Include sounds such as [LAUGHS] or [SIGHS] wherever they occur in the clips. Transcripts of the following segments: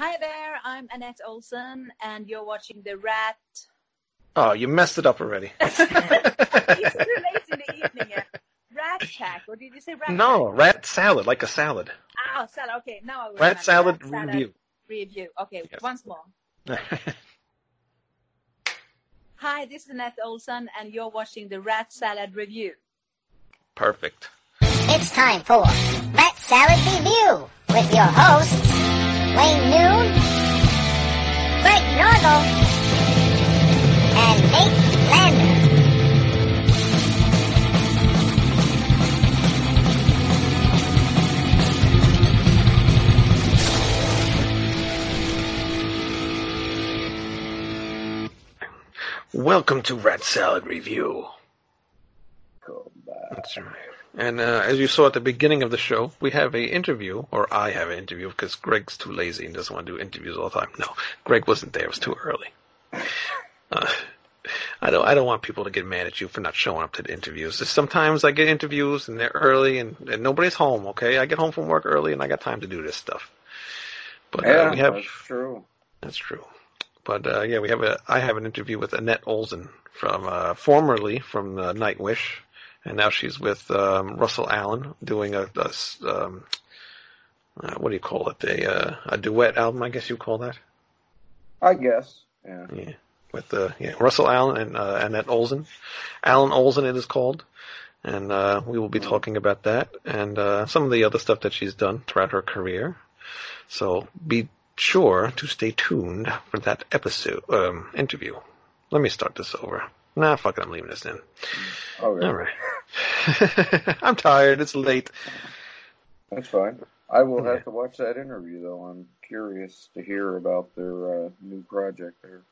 Hi there, I'm Anette Olzon, and you're watching the Rat. Oh, you messed it up already. [LAUGHS] it's too late in the evening. Yeah. Rat Pack, or did you say Rat no, Pack? rat salad, like a salad. Oh, salad. Okay, now I will Rat salad Rat review. Review. Okay, Yes. once more. [LAUGHS] Hi, this is Anette Olzon, and you're watching the Rat Salad Review. Perfect. It's time for Rat Salad Review with your hosts, Wayne Noon, Greg Noggle, and Nate Lander. Welcome to Rat Salad Review. That's right. And uh, as you saw at the beginning of the show, we have a interview, or I have an interview because Greg's too lazy and doesn't want to do interviews all the time. No, Greg wasn't there; it was too early. Uh, I don't. I don't want people to get mad at you for not showing up to the interviews. Sometimes I get interviews and they're early and, and nobody's home. Okay, I get home from work early and I got time to do this stuff. But uh, Yeah, we have that's true. that's true. But uh, yeah, we have a. I have an interview with Anette Olzon from uh, formerly from uh, Nightwish, and now she's with um, Russell Allen doing a, a um, uh, what do you call it? A uh, a duet album, I guess you call that. I guess. Yeah. Yeah, with uh, yeah Russell Allen and uh, Anette Olzon. Alan Olsen it is called, and uh, we will be talking about that and uh, some of the other stuff that she's done throughout her career. So be sure to stay tuned for that episode um, interview. Let me start this over. Nah, fuck it, I'm leaving this in. Okay. All right. [LAUGHS] I'm tired. It's late. That's fine. I will have to watch that interview though. I'm curious to hear about their uh, new project there.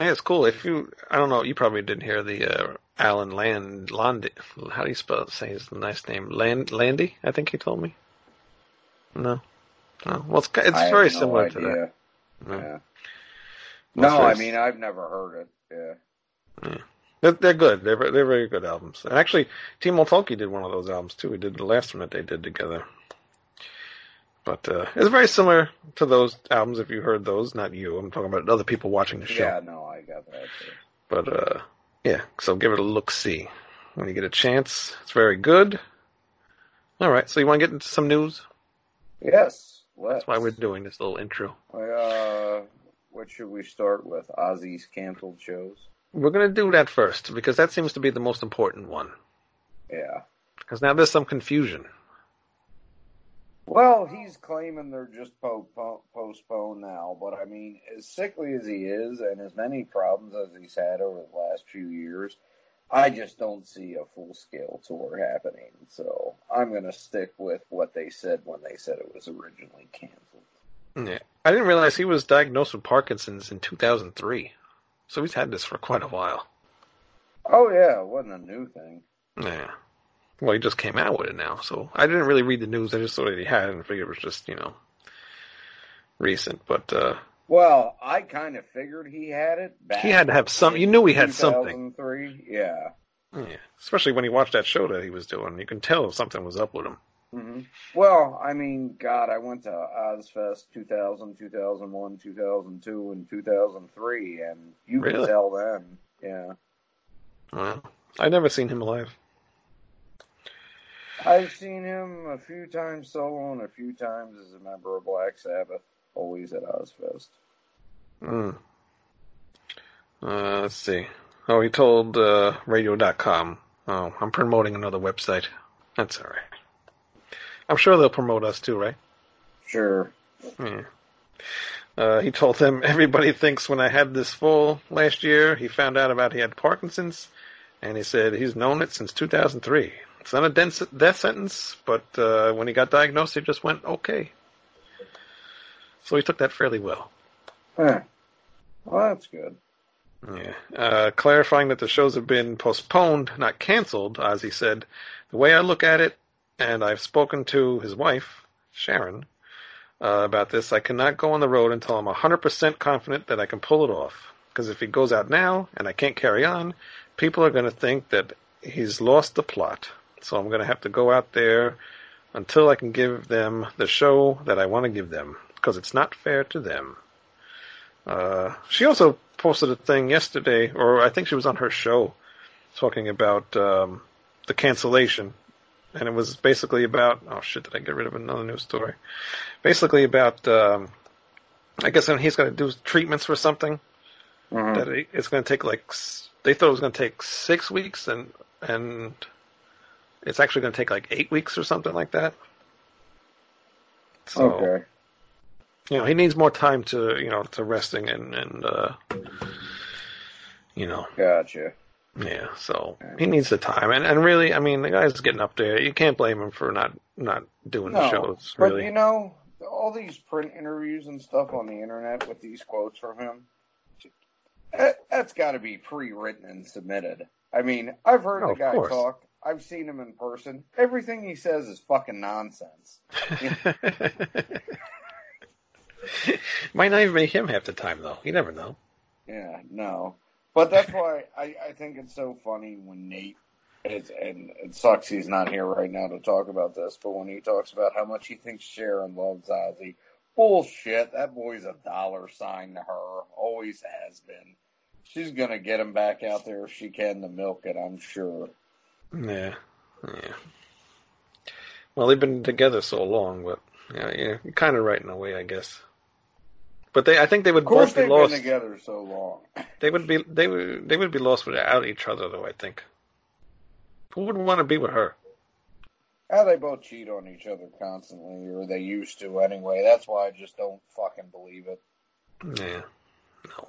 Yeah, it's cool. If you, I don't know, you probably didn't hear the uh, Allen Land, Landy. How do you spell say his nice name? Land, Landy, I think he told me. No, no. Well, it's it's I very no similar idea. to that. Yeah. Yeah. Well, No, I mean I've never heard it. Yeah. They're, they're good. They're they're very good albums. And actually, Timo Tolkki did one of those albums too. He did the last one that they did together. But uh, it's very similar to those albums. If you heard those, not you. I'm talking about other people watching the show. Yeah. No, I got that. Too. But uh, yeah, so give it a look see when you get a chance. It's very good. All right, so you want to get into some news? Yes. Let's. That's why we're doing this little intro. Uh, what should we start with? Ozzy's canceled shows. We're gonna do that first because that seems to be the most important one. Yeah. Because now there's some confusion. Well, he's claiming they're just po- po- postponed now, but I mean, as sickly as he is and as many problems as he's had over the last few years, I just don't see a full scale tour happening. So I'm going to stick with what they said when they said it was originally canceled. Yeah, I didn't realize he was diagnosed with Parkinson's in 2003. So he's had this for quite a while. Oh, yeah, it wasn't a new thing. Yeah. Well, he just came out with it now, so I didn't really read the news. I just saw that he had it and figured it was just, you know, recent. But uh Well, I kind of figured he had it back. He had to have some- you knew he had something. 2003, yeah. yeah, especially when he watched that show that he was doing, you can tell something was up with him. Hmm Well, I mean, God, I went to Ozzfest 2000, 2001, 2002, and 2003, and you Really? could tell then. Yeah. Well, I've never seen him live. I've seen him a few times solo and a few times as a member of Black Sabbath, always at Ozzfest. Mm. Uh, let's see. Oh, he told uh, Radio.com. Oh, I'm promoting another website. That's all right. I'm sure they'll promote us too, right? Sure. Yeah. Uh, he told them everybody thinks when I had this fall last year, he found out about he had Parkinson's, and he said he's known it since 2003. It's not a death death sentence, but uh, when he got diagnosed, it just went okay. So he took that fairly well. Huh. Well, that's good. Yeah. Uh, clarifying that the shows have been postponed, not canceled, Ozzy said, the way I look at it, and I've spoken to his wife, Sharon, uh, about this, I cannot go on the road until I'm 100% confident that I can pull it off. Because if he goes out now and I can't carry on, people are going to think that he's lost the plot. So I'm going to have to go out there until I can give them the show that I want to give them. because it's not fair to them. Uh, she also posted a thing yesterday, or I think she was on her show, talking about um, the cancellation, and it was basically about oh shit, did I get rid of another news story? Basically about um, I guess when he's going to do treatments for something Mhm. that it's going to take like they thought it was going to take six weeks, and and it's actually going to take like eight weeks or something like that. So okay. you know he needs more time to you know to resting and and uh, you know Gotcha. Yeah so he needs the time and and really I mean the guy's getting up there you can't blame him for not not doing the No, shows but really you know, all these print interviews and stuff on the internet with these quotes from him, that, that's got to be pre-written and submitted. I mean, I've heard Oh, the guy talk. I've seen him in person. Everything he says is fucking nonsense. [LAUGHS] Might not even make him half the time though. You never know. Yeah, no. But that's why I, I think it's so funny when Nate is, and it sucks he's not here right now to talk about this, but when he talks about how much he thinks Sharon loves Ozzy, bullshit. That boy's a dollar sign to her. Always has been. She's gonna get him back out there if she can to milk it, I'm sure. Yeah, yeah. Well, they've been together so long, but yeah, yeah, kind of right in a way, I guess. But they, I think they would Of course both be they've lost. been together so long. They would be, they would, they would be lost without each other, though. I think. Who would want to be with her? How they both cheat on each other constantly, or they used to anyway. That's why I just don't fucking believe it. Yeah. No.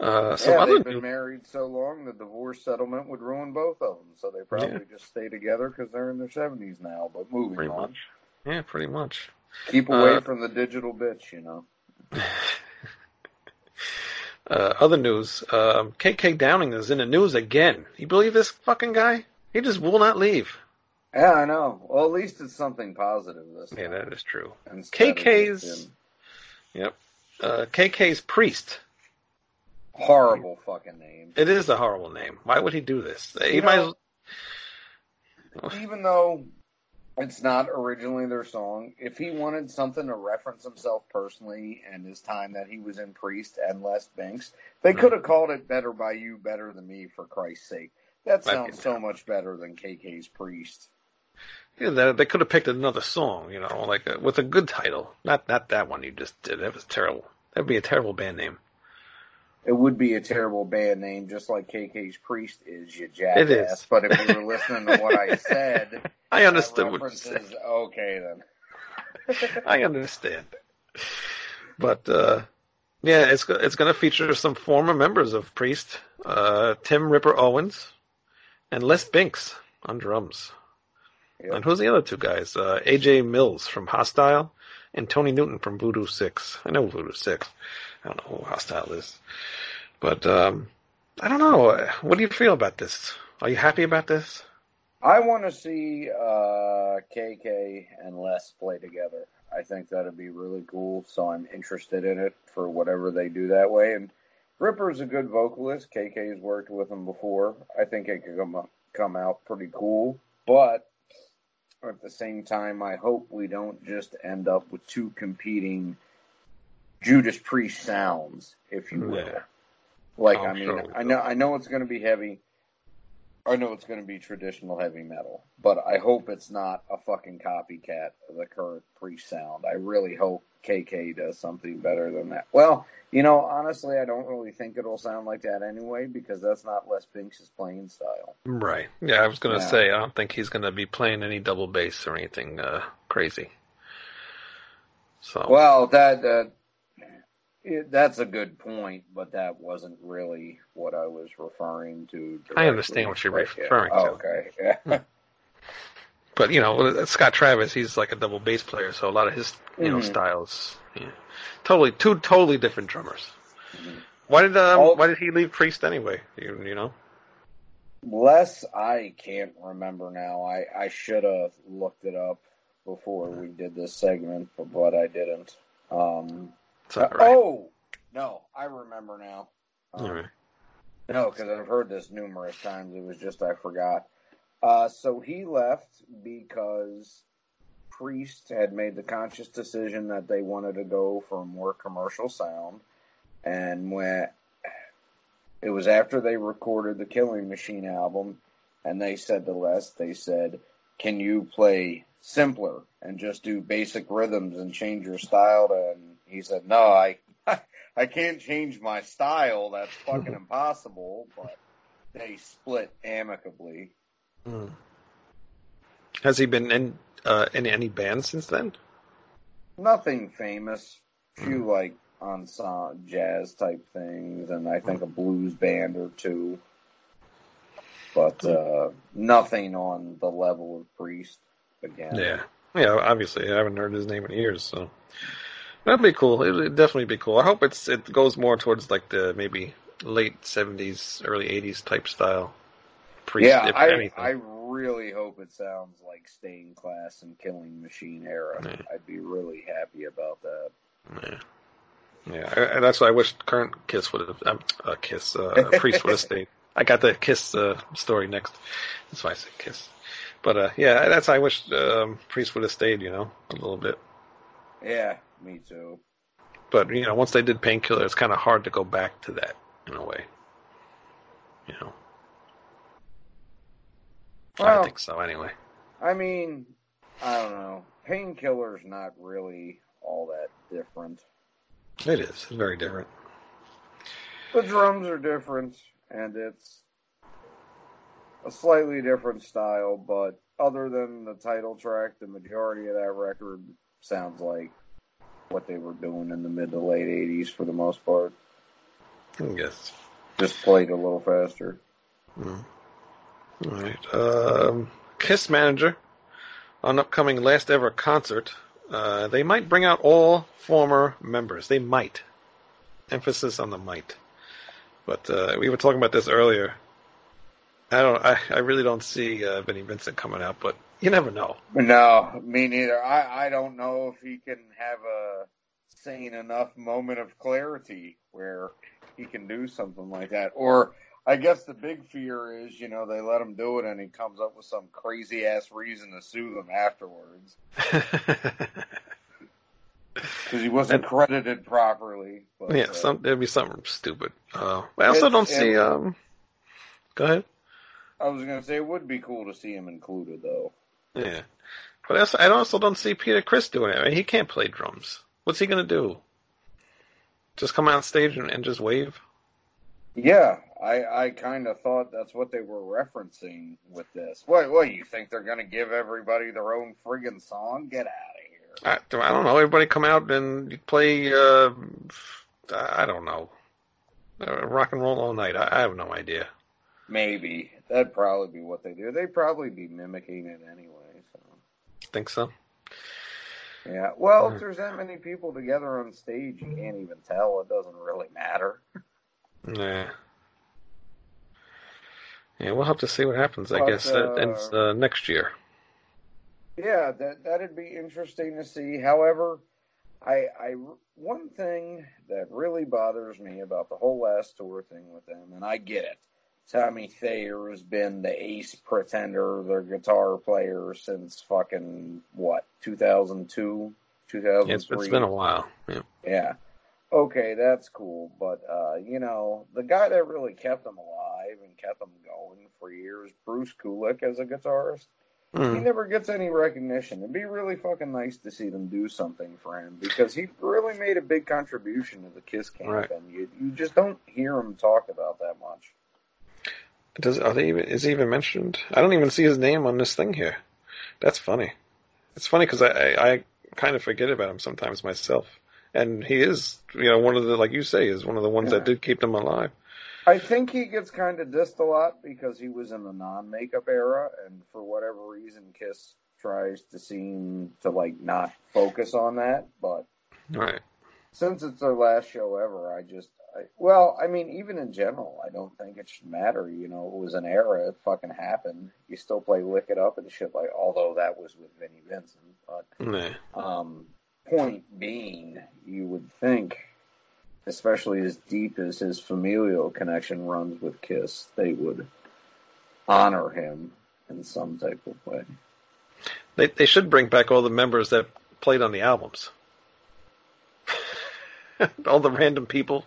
Uh, some yeah, they've been news- married so long, the divorce settlement would ruin both of them. So they probably just stay together because they're in their seventies now. But moving pretty on, much. Yeah, pretty much. Keep away Uh, from the digital bitch. You know. [LAUGHS] Uh, other news. Um, KK Downing is in the news again. You believe this fucking guy? He just will not leave. Yeah, I know. Well, at least it's something positive this Yeah, that is true. instead KK's. Yep. Uh, KK's priest. horrible fucking name. It is a horrible name. Why would he do this? He You might. know- Even though it's not originally their song, if he wanted something to reference himself personally and his time that he was in Priest and Les Binks, they Hmm. could have called it "Better by You, Better Than Me" for Christ's sake. That sounds so much better than KK's Priest. Yeah, they, they could have picked another song, you know, like a, with a good title. Not not that one you just did. That was terrible. That'd be a terrible band name. It would be a terrible band name, just like KK's Priest is, you jackass. It is. But if you were listening to what I said, [LAUGHS] I understood what you said. okay then. [LAUGHS] I understand. But uh, yeah, it's it's going to feature some former members of Priest, uh, Tim Ripper Owens, and Les Binks on drums. Yep. And who's the other two guys? Uh, AJ Mills from Hostile and Tony Newton from Voodoo Six. I know Voodoo Six. I don't know who Hostile is, but um, I don't know. What do you feel about this? Are you happy about this? I want to see uh, KK and Les play together. I think that'd be really cool. So I'm interested in it for whatever they do that way. And Ripper's a good vocalist. KK's worked with him before. I think it could come come out pretty cool. But at the same time, I hope we don't just end up with two competing Judas Priest sounds, if you will. Yeah. Like Oh, I mean, sure I know I know it's going to be heavy. I know it's going to be traditional heavy metal, but I hope it's not a fucking copycat of the current Priest sound. I really hope KK does something better than that. Well, you know, honestly, I don't really think it'll sound like that anyway because that's not Les Binks' playing style. Right. Yeah, I was going to Yeah. say I don't think he's going to be playing any double bass or anything uh, crazy. So Well, that that it, that's a good point, but that wasn't really what I was referring to. I understand what you're referring yeah. to. Okay, yeah. But you know, Scott Travis, he's like a double bass player, so a lot of his you know Mhm. styles, yeah, totally two totally different drummers. Mhm. Why did um, why did he leave Priest anyway? You, you know, Les, I can't remember now. I, I should have looked it up before we did this segment, but, but I didn't. Um, right. Oh, no, I remember now. Um, All right. No, because I've heard this numerous times. It was just I forgot. Uh, so he left because Priest had made the conscious decision that they wanted to go for a more commercial sound, and when it was after they recorded the Killing Machine album, and they said to Les, they said, "Can you play simpler and just do basic rhythms and change your style?" To, and he said, "No, I [LAUGHS] I can't change my style. That's fucking [LAUGHS] impossible." But they split amicably. Hmm. Has he been in uh, in any bands since then? Nothing famous. Few like ensemble jazz type things, and I think a blues band or two. But uh, nothing on the level of Priest again. Yeah, yeah. Obviously, I haven't heard his name in years, so that'd be cool. It'd definitely be cool. I hope it's it goes more towards like the maybe late seventies, early eighties type style. Priest, yeah, if I anything. I really hope it sounds like Stained Class and Killing Machine era. Yeah. I'd be really happy about that. Yeah, yeah. I- that's why I wish current Kiss would have um, uh, Kiss uh, Priest would have stayed. [LAUGHS] I got the Kiss uh, story next. That's why I said Kiss. But uh, yeah, that's I wish um, Priest would have stayed. You know, a little bit. Yeah, me too. But you know, once they did Painkiller, it's kind of hard to go back to that in a way. You know, I think so. Anyway, I mean, I don't know. Painkiller's not really all that different. it is. It's very different. The drums are different, and it's a slightly different style, but other than the title track, the majority of that record sounds like what they were doing in the mid to late 80s for the most part. I guess. Just played a little faster. Mm. All right. Um, Kiss manager on upcoming last ever concert. Uh, they might bring out all former members. They might. Emphasis on the might. But uh, we were talking about this earlier. I don't. I, I really don't see uh, Vinnie Vincent coming out, but you never know. No, me neither. I, I don't know if he can have a sane enough moment of clarity where he can do something like that. Or I guess the big fear is, you know, they let him do it and he comes up with some crazy ass reason to sue them afterwards [LAUGHS] because he wasn't credited properly. But, yeah, uh, some there'd be something stupid. Uh, I also don't see. Um, go ahead. I was gonna say it would be cool to see him included though. Yeah, but I also, I also don't see Peter Criss doing it. I mean, he can't play drums. What's he gonna do? Just come out stage and, and just wave? Yeah, I I kind of thought that's what they were referencing with this. What what you think they're gonna give everybody their own friggin' song? Get out of here. I, I don't know. Everybody come out and play. Uh, I don't know. Uh, rock and roll all night. I, I have no idea. Maybe that'd probably be what they do. They'd probably be mimicking it anyway. So Think so? yeah. Well, if there's that many people together on stage, you can't even tell. It doesn't really matter. Yeah. Yeah, we'll have to see what happens. I But, guess that uh, ends uh, next year. Yeah, that that'd be interesting to see. However, I I one thing that really bothers me about the whole last tour thing with them, and I get it. Tommy Thayer has been the ace pretender, their guitar player since fucking what 2002, 2003. Yeah, it's, it's been a while. Yeah. Yeah. Okay, that's cool, but uh, you know, the guy that really kept them alive and kept them going for years, Bruce Kulick as a guitarist. He Mm. never gets any recognition. It'd be really fucking nice to see them do something for him because he really made a big contribution to the Kiss camp, Right. and you you just don't hear him talk about that much. Does are they even is he even mentioned? I don't even see his name on this thing here. That's funny. It's funny because I, I I kind of forget about him sometimes myself, and he is you know one of the like you say is one of the ones Yeah. that did keep them alive. I think he gets kind of dissed a lot because he was in the non-makeup era, and for whatever reason, Kiss tries to seem to like not focus on that. But Right. since it's their last show ever, I just, well, I mean, even in general, I don't think it should matter. You know, it was an era; it fucking happened. You still play "Lick It Up" and shit like, although that was with Vinnie Vincent. But Yeah. um, point being, you would think, especially as deep as his familial connection runs with Kiss, they would honor him in some type of way. They they should bring back all the members that played on the albums. [LAUGHS] all the random people,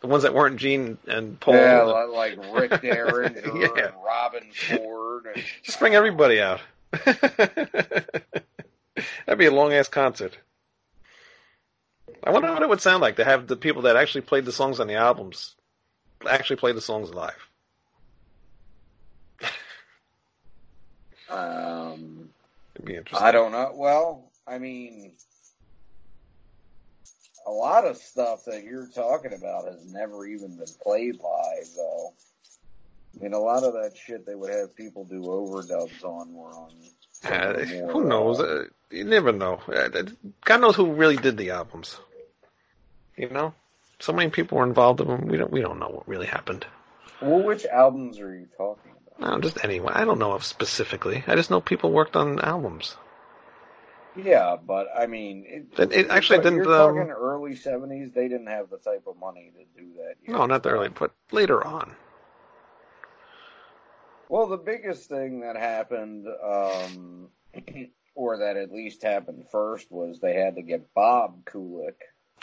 the ones that weren't Gene and Paul. Yeah, [LAUGHS] li- like Rick [LAUGHS] Derringer Yeah. and Robben Ford. And, [LAUGHS] Just bring everybody out. That'd be a long ass concert. I wonder what it would sound like to have the people that actually played the songs on the albums actually play the songs live. um, It'd be interesting. I don't know. Well, I mean, a lot of stuff that you're talking about has never even been played live, though. I mean, a lot of that shit they would have people do overdubs on were on. Uh, more, who knows? uh, Uh, you never know. Uh, God knows who really did the albums. You know, so many people were involved in them. We don't. We don't know what really happened. well, which albums are you talking about? No, just anyway. I don't know if specifically. I just know people worked on albums. Yeah, but I mean, it, It- it actually didn't, You're um, talking early '70s. They didn't have the type of money to do that. yet. No, not the early, but later on. Well, the biggest thing that happened, um, [CLEARS THROAT] or that at least happened first, was they had to get Bob Kulick,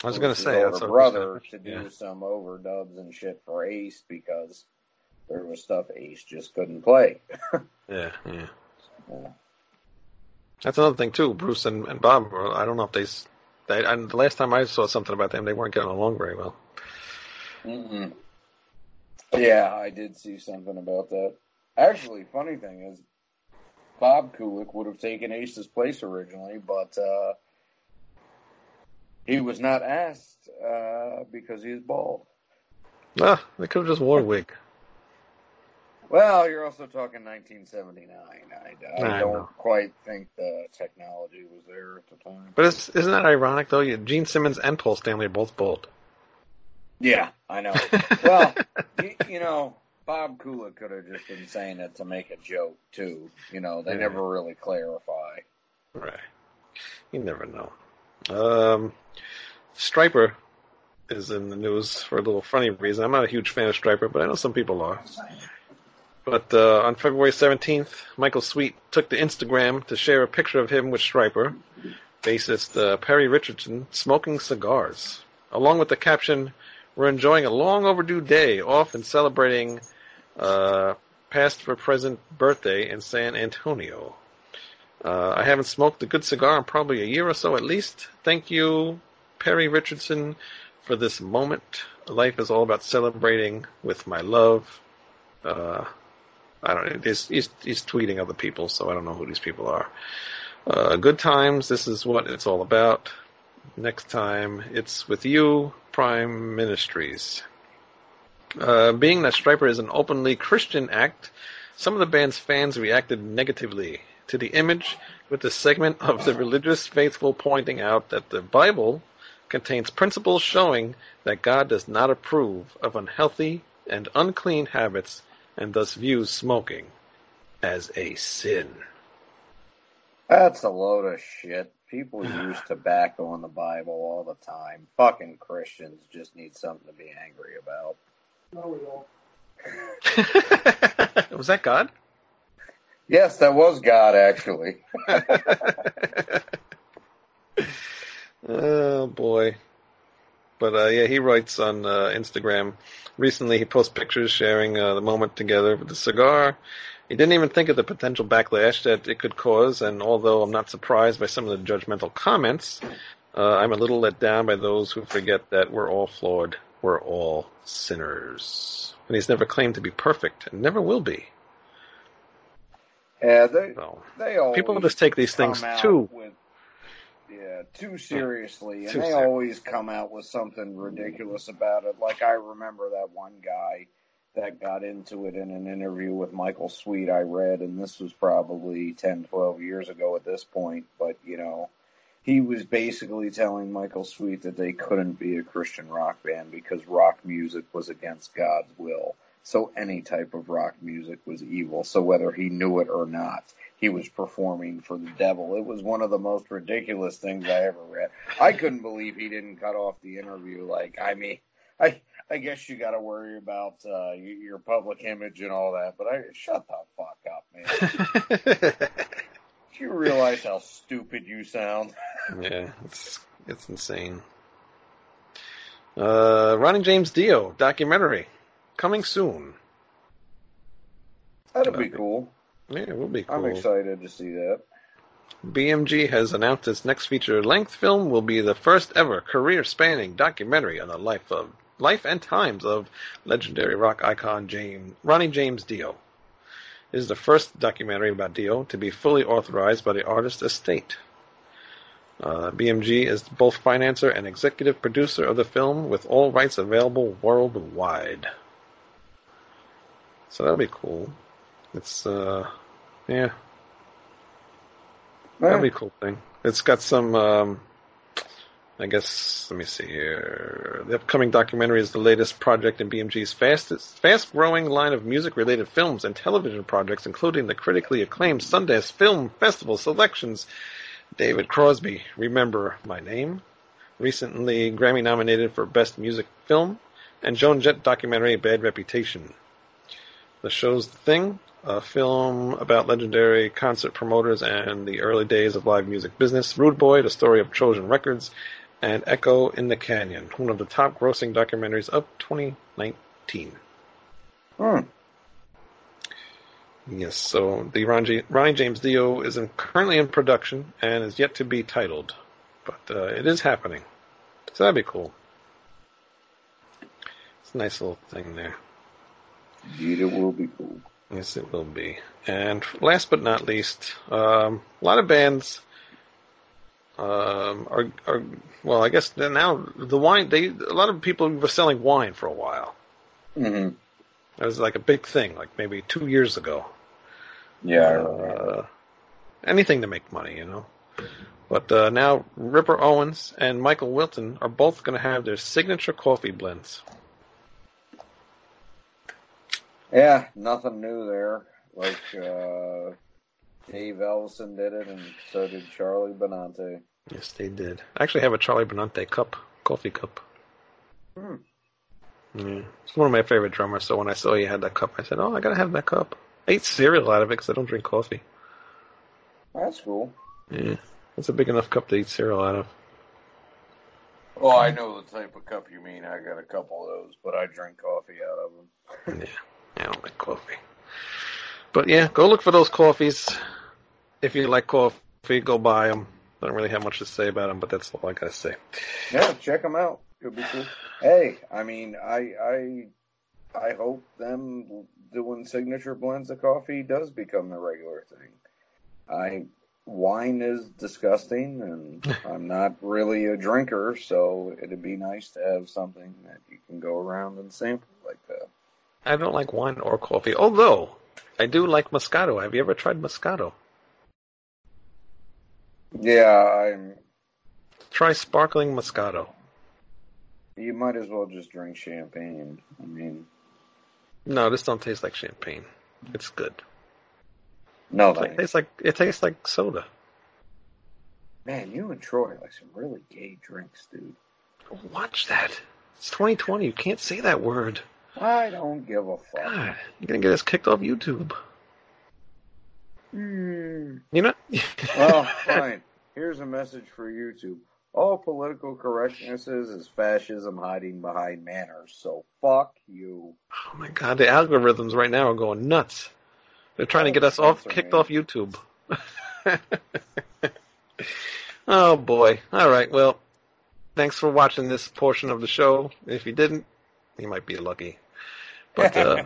I was going to say that's brother, gonna- do yeah. some overdubs and shit for Ace because there was stuff Ace just couldn't play. [LAUGHS] Yeah, yeah. Yeah. That's another thing too. Bruce and, and Bob. I don't know if they. They, and the last time I saw something about them, they weren't getting along very well. Mm-mm. Yeah, I did see something about that. Actually, funny thing is, Bob Kulick would have taken Ace's place originally, but uh, he was not asked uh, because he was bald. Ah, they could have just wore a wig. Well, you're also talking 1979. I, I I don't know. quite think the technology was there at the time. But it's, isn't that ironic though? You, Gene Simmons and Paul Stanley are both bald. Yeah, I know. well, you, you know, Bob Kulick could have just been saying it to make a joke too. You know, they Yeah. never really clarify. Right. You never know. Um, Stryper is in the news for a little funny reason. I'm not a huge fan of Stryper, but I know some people are. But uh, on February 17th, Michael Sweet took to Instagram to share a picture of him with Stryper, bassist uh, Perry Richardson, smoking cigars, along with the caption, "We're enjoying a long overdue day off and celebrating uh, past for present birthday in San Antonio." Uh, I haven't smoked a good cigar in probably a year or so at least. Thank you, Perry Richardson, for this moment. Life is all about celebrating with my love. I don't know. He's, he's, he's tweeting other people, so I don't know who these people are. Uh, good times. This is what it's all about. Next time, it's with you, Prime Ministries. Uh, being that Stryper is an openly Christian act, some of the band's fans reacted negatively to the image with the segment of the religious faithful pointing out that the Bible contains principles showing that God does not approve of unhealthy and unclean habits and thus views smoking as a sin. That's a load of shit. People [SIGHS] use tobacco in the Bible all the time. Fucking Christians just need something to be angry about. [LAUGHS] Was that God? Yes, that was God, actually. [LAUGHS] Oh boy. But uh, yeah, he writes on uh, Instagram. Recently, he posts pictures sharing uh, the moment together with the cigar. He didn't even think of the potential backlash that it could cause, and although I'm not surprised by some of the judgmental comments, uh, I'm a little let down by those who forget that we're all flawed. We're all sinners. And he's never claimed to be perfect, and never will be. Yeah, they So they always people just take these things too. Yeah too seriously, and Too they serious. always come out with something ridiculous about it. Like I remember that one guy that got into it in an interview with Michael Sweet. I read, and this was probably 10, 12 years ago at this point. But you know, he was basically telling Michael Sweet that they couldn't be a Christian rock band because rock music was against God's will. So any type of rock music was evil. So whether he knew it or not, he was performing for the devil. It was one of the most ridiculous things I ever read. I couldn't believe he didn't cut off the interview. Like, I mean, I I guess you got to worry about uh, your public image and all that, but I shut the fuck up, man. Do [LAUGHS] you realize how stupid you sound? Yeah, it's it's insane. Uh, Ronnie James Dio documentary coming soon. That'd be cool. Yeah, it will be cool. I'm excited to see that. BMG has announced its next feature-length film will be the first ever career-spanning documentary on the life of life and times of legendary rock icon James Ronnie James Dio. It is the first documentary about Dio to be fully authorized by the artist's estate. Uh, BMG is both financer and executive producer of the film, with all rights available worldwide. So that'll be cool. It's uh, yeah, That'd be a cool thing. It's got some, um, I guess, let me see here. The upcoming documentary is the latest project in BMG's fastest, fast-growing line of music-related films and television projects, including the critically acclaimed Sundance Film Festival selections. David Crosby, Remember My Name, recently Grammy nominated for Best Music Film, and Joan Jett documentary Bad Reputation. The show's The Thing, a film about legendary concert promoters and the early days of live music business. Rude Boy, the story of Trojan Records, and Echo in the Canyon, one of the top grossing documentaries of 2019. Hmm. Yes, so the Ronnie, Ronnie James Dio is in, currently in production and is yet to be titled, but uh, it is happening. So that'd be cool. It's a nice little thing there. Indeed, it will be cool. Yes, it will be. And last but not least, um, a lot of bands um, are, are well. I guess now the wine. They a lot of people were selling wine for a while. Mm-hmm. It was like a big thing, like maybe two years ago. Yeah. Uh, anything to make money, you know. But uh, now Ripper Owens and Michael Wilton are both going to have their signature coffee blends. Yeah, nothing new there. Like uh, Dave Ellefson did it, and so did Charlie Benante. Yes, they did. I actually have a Charlie Benante cup, coffee cup. Hmm. Yeah. It's one of my favorite drummers, so when I saw he had that cup, I said, oh, I gotta have that cup. I eat cereal out of it because I don't drink coffee. That's cool. Yeah. That's a big enough cup to eat cereal out of. Oh, I know the type of cup you mean. I got a couple of those, but I drink coffee out of them. Yeah. I don't like coffee. But yeah, go look for those coffees. If you like coffee, go buy them. I don't really have much to say about them, but that's all I gotta say. Yeah, check them out. Could be cool. Hey, I mean, I I I hope them doing signature blends of coffee does become the regular thing. I wine is disgusting, and [LAUGHS] I'm not really a drinker, so it'd be nice to have something that you can go around and sample like that. I don't like wine or coffee, although I do like Moscato. Have you ever tried Moscato? Yeah, I'm. Try sparkling Moscato. You might as well just drink champagne. I mean, No, this don't taste like champagne. It's good. no, It's like, it tastes like it tastes like soda. man, you and Troy like some really gay drinks, dude. Watch that. It's 2020. You can't say that word. I don't give a fuck. God, you're gonna get us kicked off YouTube. Hmm. You know? [LAUGHS] Well, fine. Here's a message for YouTube. All political correctnesses is fascism hiding behind manners, so fuck you. Oh my god, the algorithms right now are going nuts. They're trying to get us off, kicked me. off YouTube. [LAUGHS] oh boy. All right. Well, thanks for watching this portion of the show. If you didn't, you might be lucky. But uh,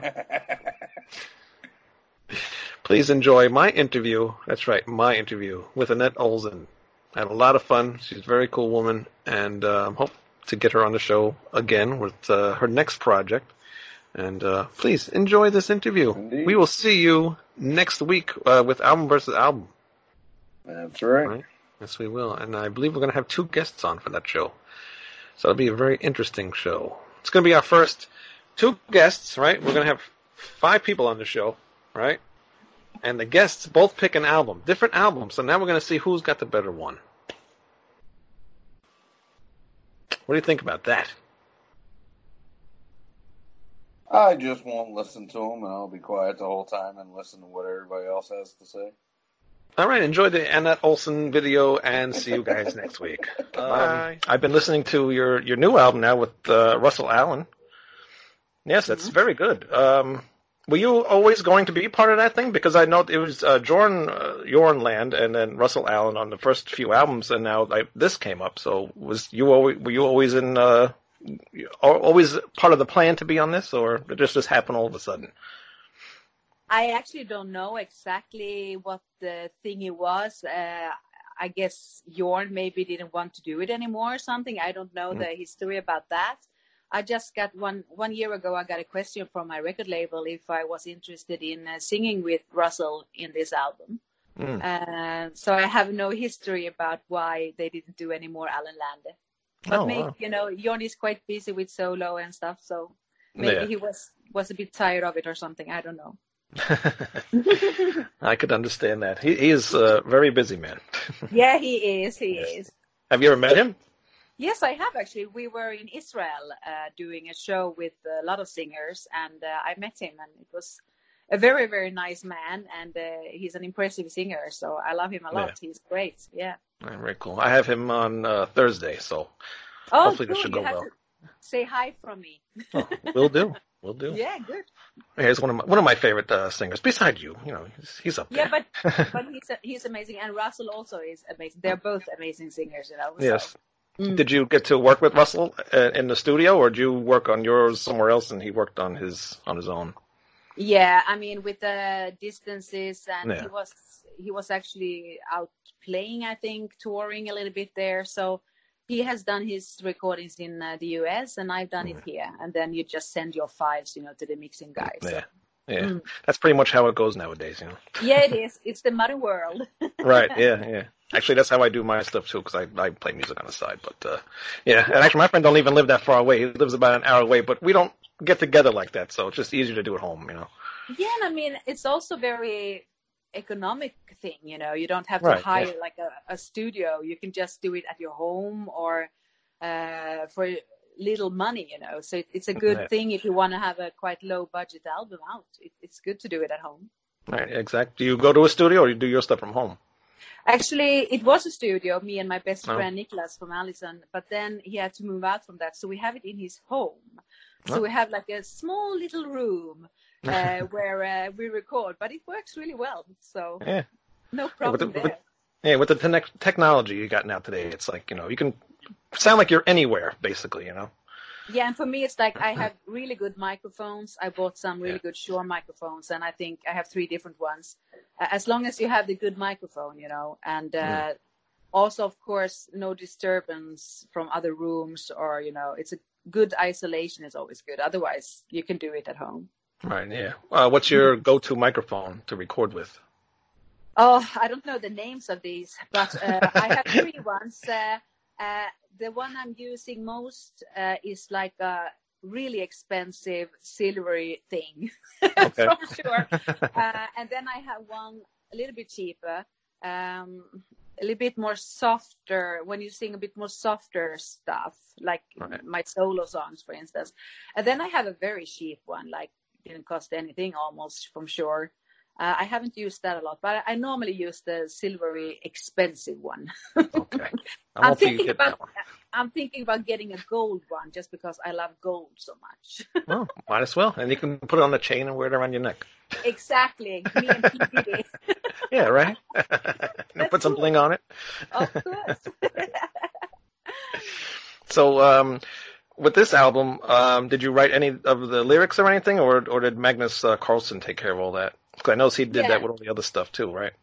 [LAUGHS] please enjoy my interview. That's right, my interview with Anette Olzon. I had a lot of fun. She's a very cool woman, and uh, hope to get her on the show again with uh, her next project. And uh, please enjoy this interview. Indeed. We will see you next week uh, with album versus album. That's right. Right. Yes, we will. And I believe we're going to have two guests on for that show. So it'll be a very interesting show. It's going to be our first two guests, right? We're going to have five people on the show, right? And the guests both pick an album, different albums. So now we're going to see who's got the better one. What do you think about that? I just won't listen to them, and I'll be quiet the whole time and listen to what everybody else has to say. All right, enjoy the Anette Olzon video, and see you guys next week. [LAUGHS] Um, Bye. I've been listening to your your new album now with uh, Russell Allen. Yes, that's very good. Um, were you always going to be part of that thing? Because I know it was uh, Jorn uh, Jorn Lande and then Russell Allen on the first few albums, and now like, this came up. So was you always were you always in uh, al- always part of the plan to be on this, or did this just happen all of a sudden? I actually don't know exactly what the thingy was. Uh, I guess Jorn maybe didn't want to do it anymore or something. I don't know the history about that. I just got one one year ago. I got a question from my record label if I was interested in uh, singing with Russell in this album. Mm. Uh, so I have no history about why they didn't do any more Allen Lande. But Oh, maybe wow. you know Jorn is quite busy with solo and stuff, so maybe Yeah. he was was a bit tired of it or something. I don't know. [LAUGHS] I could understand that. He, he is a very busy man. [LAUGHS] Yeah, he is. He Yes. is. Have you ever met him? Yes, I have actually. We were in Israel uh, doing a show with a lot of singers, and uh, I met him, and it was a very, very nice man, and uh, he's an impressive singer. So I love him a lot. He's great. Yeah. Very cool. I have him on uh, Thursday, so Oh, Hopefully this should go well. say hi from me. oh, we'll do. We'll do. [LAUGHS] Yeah, good. He's one of my, one of my favorite uh, singers. Beside you, you know, he's, he's up Yeah, but [LAUGHS] but he's he's amazing, and Russell also is amazing. They're both amazing singers, you know. so- yes. Mm. Did you get to work with Russell uh, in the studio, or did you work on yours somewhere else and he worked on his on his own? Yeah, I mean, with the distances, and Yeah. he was he was actually out playing, I think, touring a little bit there. So he has done his recordings in uh, the US, and I've done it here. And then you just send your files, you know, to the mixing guys. So- Yeah, yeah. Mm. That's pretty much how it goes nowadays, you know. yeah, it is. It's the modern world. [LAUGHS] right. Yeah. [LAUGHS] Yeah. Actually, that's how I do my stuff too, because I I play music on the side. But uh, yeah, and actually, my friend don't even live that far away. He lives about an hour away, but we don't get together like that, so it's just easier to do at home, you know. Yeah, and I mean, it's also very economic thing, you know. You don't have to Right, hire yeah. like a, a studio. You can just do it at your home or uh, for little money, you know. So it, it's a good Yeah. thing if you want to have a quite low budget album out. It, it's good to do it at home. Right. Exactly. Do you go to a studio or you do your stuff from home? Actually, it was a studio, me and my best Oh. friend Niklas from Alyson, but then he had to move out from that. So we have it in his home. So Oh. we have like a small little room [LAUGHS] uh, where uh, we record, but it works really well. So Yeah. no problem the- there. Yeah, with the te- technology you got now today, it's like you know you can sound like you're anywhere basically. You know. Yeah, and for me, it's like I [LAUGHS] have really good microphones. I bought some really Yeah. good Shure microphones, and I think I have three different ones. As long as you have the good microphone, you know, and uh, Mm. also, of course, no disturbance from other rooms, or you know, it's a good isolation is always good. Otherwise, you can do it at home. Right. Yeah. Uh, what's your go-to microphone to record with? Oh, I don't know the names of these, but uh, I have [LAUGHS] three ones. Uh, uh, the one I'm using most uh, is like a really expensive silvery thing, [LAUGHS] Okay. for sure. [LAUGHS] Uh, and then I have one a little bit cheaper, um, a little bit more softer. When you sing a bit more softer stuff, like Right. my solo songs, for instance. And then I have a very cheap one, like didn't cost anything almost from Shure. Uh, I haven't used that a lot, but I normally use the silvery expensive one. Okay. [LAUGHS] I'm I'm thinking about. I'm thinking about getting a gold one just because I love gold so much. Well, might as well, and you can put it on the chain and wear it around your neck. exactly, [LAUGHS] me and PPD. Yeah. Right. [LAUGHS] put some cool. bling on it. of course. So, um, with this album, um, did you write any of the lyrics or anything, or or did Magnus uh, Karlsson take care of all that? I know he did Yeah. that with all the other stuff too, right?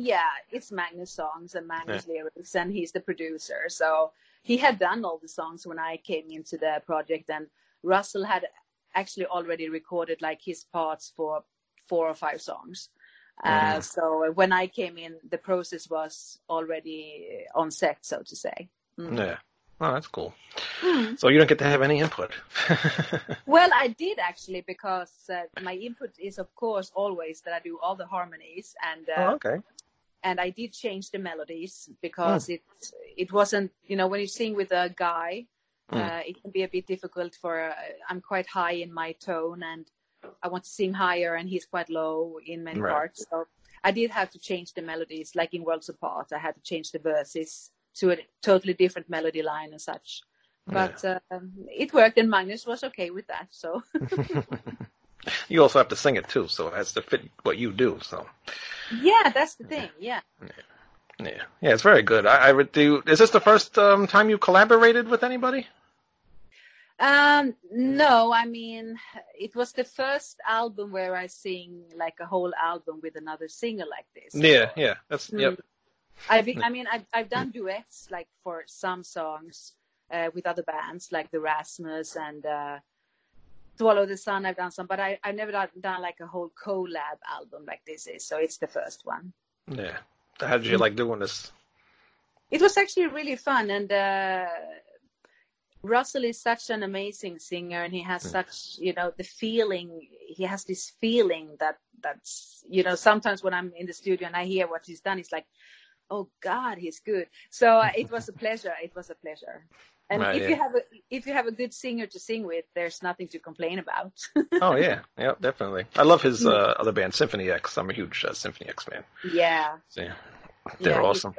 yeah, it's Magnus songs and Magnus lyrics, and he's the producer. So he had done all the songs when I came into the project, and Russell had actually already recorded like his parts for four or five songs. Uh, Mhm. so when I came in, the process was already on set, so to say. Mm. Yeah. Oh, that's cool. So you don't get to have any input. [LAUGHS] Well, I did actually because uh, my input is, of course, always that I do all the harmonies and uh, oh, okay. and I did change the melodies because it it wasn't you know when you sing with a guy, Mm. uh, it can be a bit difficult for uh, I'm quite high in my tone and I want to sing higher and he's quite low in many Right. parts. So I did have to change the melodies, like in Worlds Apart. I had to change the verses to a totally different melody line and such. But yeah. um, it worked, and Magnus was okay with that. So. [LAUGHS] [LAUGHS] you also have to sing it too, so it has to fit what you do. So. Yeah, that's the thing. Yeah. Yeah, yeah, yeah it's very good. I, I would do. Is this the first um, time you collaborated with anybody? Um, no, I mean, it was the first album where I sing like a whole album with another singer like this. Yeah, yeah, that's mm. yep. I, be, I mean, I've, I've done duets like for some songs uh, with other bands like the Rasmus and uh, Swallow the Sun. I've done some, but I, I've never done, done like a whole collab album like this is. So it's the first one. Yeah. How did you like doing this? It was actually really fun, and uh, Russell is such an amazing singer and he has mm. such, you know, the feeling, he has this feeling that that's, you know, sometimes when I'm in the studio and I hear what he's done, it's like, oh God, he's good. So uh, it was a [LAUGHS] pleasure. It was a pleasure. And right, if yeah. you have a if you have a good singer to sing with, there's nothing to complain about. [LAUGHS] oh yeah, yeah, definitely. I love his mm. uh, other band, Symphony X. I'm a huge uh, Symphony X fan. Yeah. So, yeah. They're yeah, awesome.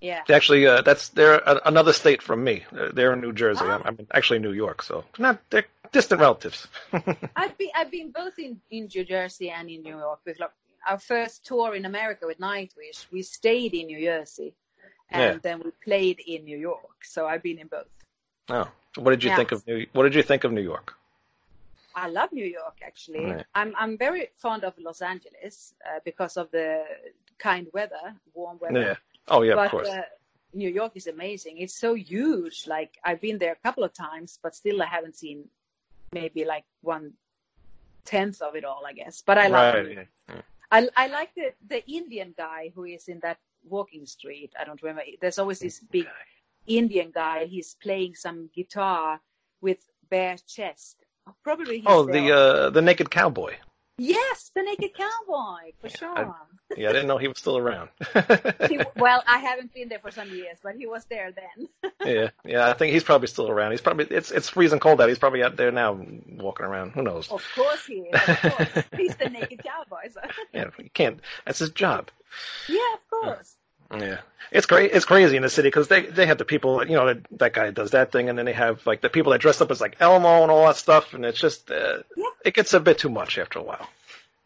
Yeah. Actually, uh, that's they're another state from me. They're in New Jersey. I'm, I'm actually in New York, so not they're distant relatives. [LAUGHS] I've been I've been both in in New Jersey and in New York. With like, our first tour in America with Nightwish, we stayed in New Jersey, and yeah. then we played in New York. So I've been in both. Oh, what did you think of New? What did you think of New York? I love New York actually. Right. I'm I'm very fond of Los Angeles uh, because of the kind weather, warm weather. Yeah. Oh yeah, but, of course. Uh, New York is amazing. It's so huge. Like I've been there a couple of times, but still I haven't seen maybe like one tenth of it all, I guess. But I right, it. Yeah. I I like the the Indian guy who is in that walking street. I don't remember. There's always this big Indian guy. He's playing some guitar with bare chest. Probably. oh, the uh, the naked cowboy. Yes, the Naked Cowboy for sure. I, yeah, I didn't know he was still around. [LAUGHS] he, [LAUGHS] well, I haven't been there for some years, but he was there then. [LAUGHS] yeah, yeah, I think he's probably still around. He's probably it's it's freezing cold out. He's probably out there now walking around. Who knows? Of course he is. Of course. he's the Naked Cowboy. So. yeah, you can't. That's his job. Yeah, of course. Yeah, it's great. It's crazy in the city because they they have the people, you know, that, that guy does that thing, and then they have like the people that dress up as like Elmo and all that stuff, and it's just uh, yeah. it gets a bit too much after a while.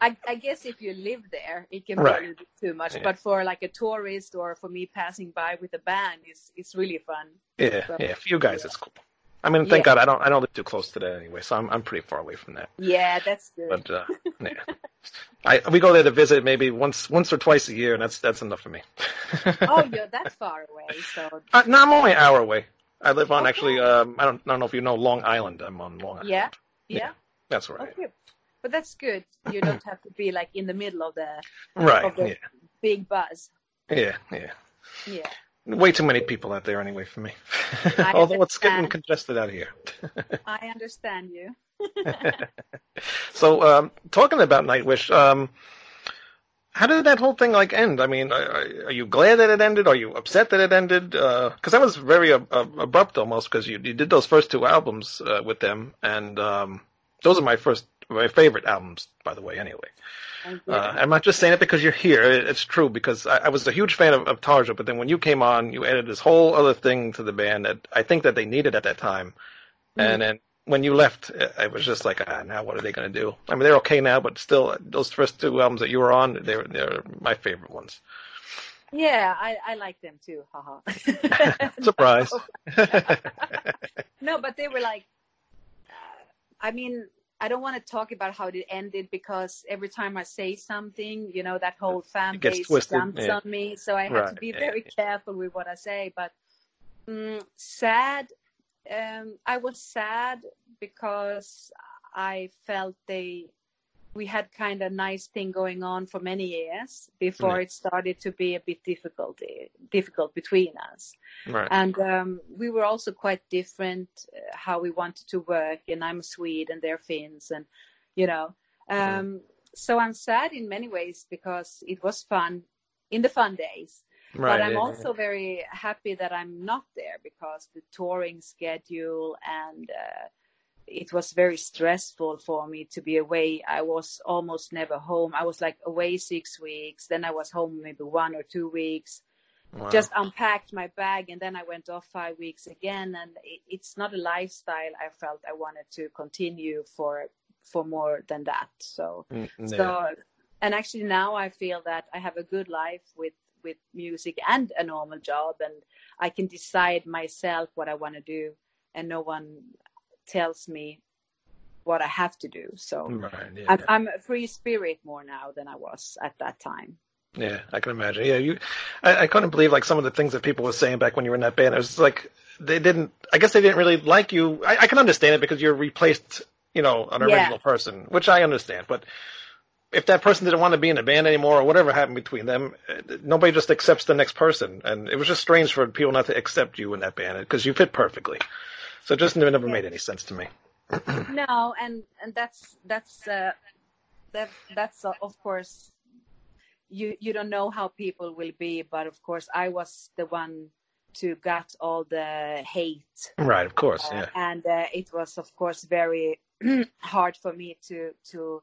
I, I guess if you live there, it can right. be a little bit too much. Yeah. But for like a tourist or for me passing by with a band, it's it's really fun. Yeah, yeah. For you guys, yeah. it's cool. I mean, thank yeah. God I don't I don't live too close to that anyway, so I'm I'm pretty far away from that. Yeah, that's good. But uh, yeah. I we go there to visit maybe once once or twice a year, and that's that's enough for me. [LAUGHS] oh, you're that far away, so. Uh, no, I'm only an hour away. I live on okay. actually. Um, I don't I don't know if you know Long Island. I'm on Long Island. Yeah, yeah. yeah that's right. Okay. But that's good. You don't have to be like in the middle of the right of the yeah. big buzz. Yeah, yeah. Yeah. Way too many people out there anyway for me. [LAUGHS] Although it's getting congested out here. [LAUGHS] I understand you. [LAUGHS] so, um, talking about Nightwish, um, how did that whole thing like end? I mean, are, are you glad that it ended? Are you upset that it ended? Because uh, that was very uh, abrupt almost. Because you, you did those first two albums uh, with them, and um, those are my first, my favorite albums, by the way. Anyway, uh, I'm not just saying it because you're here. It's true because I, I was a huge fan of, of Tarja, but then when you came on, you added this whole other thing to the band that I think that they needed at that time. Mm. And then when you left, I was just like, ah, now what are they going to do? I mean, they're okay now, but still, those first two albums that you were on, they're they're my favorite ones. Yeah, I, I like them too. Haha. [LAUGHS] Surprise. [LAUGHS] no, but they were like, uh, I mean, I don't want to talk about how it ended because every time I say something, you know, that whole fan base jumps yeah. on me. So I have right. to be very yeah. careful with what I say. But um, sad um, I was sad because I felt they we had kind of nice thing going on for many years before it started to be a bit difficult difficult between us right. and um, we were also quite different uh, how we wanted to work and i'm a swede and they're finns and you know um, so i'm sad in many ways because it was fun in the fun days Right, but I'm yeah, also yeah. very happy that I'm not there because the touring schedule and uh, it was very stressful for me to be away. I was almost never home. I was like away six weeks, then I was home maybe one or two weeks. Wow. Just unpacked my bag and then I went off five weeks again. And it, it's not a lifestyle I felt I wanted to continue for for more than that. So Mm, so and actually now I feel that I have a good life with with music and a normal job and I can decide myself what I want to do and no one tells me what I have to do. So Right, yeah. I'm, I'm a free spirit more now than I was at that time. Yeah, I can imagine. Yeah, you, I, I couldn't believe like some of the things that people were saying back when you were in that band. It was like they didn't. I guess they didn't really like you. I, I can understand it because you're replaced, you know, an Yeah. original person, which I understand. But if that person didn't want to be in the band anymore or whatever happened between them, nobody just accepts the next person, and it was just strange for people not to accept you in that band because you fit perfectly. So it just never made any sense to me. no, and and that's that's uh, that that's uh, of course you you don't know how people will be, but of course I was the one to got all the hate Right, of course. Uh, Yeah. and uh, it was of course very [CLEARS THROAT] hard for me to to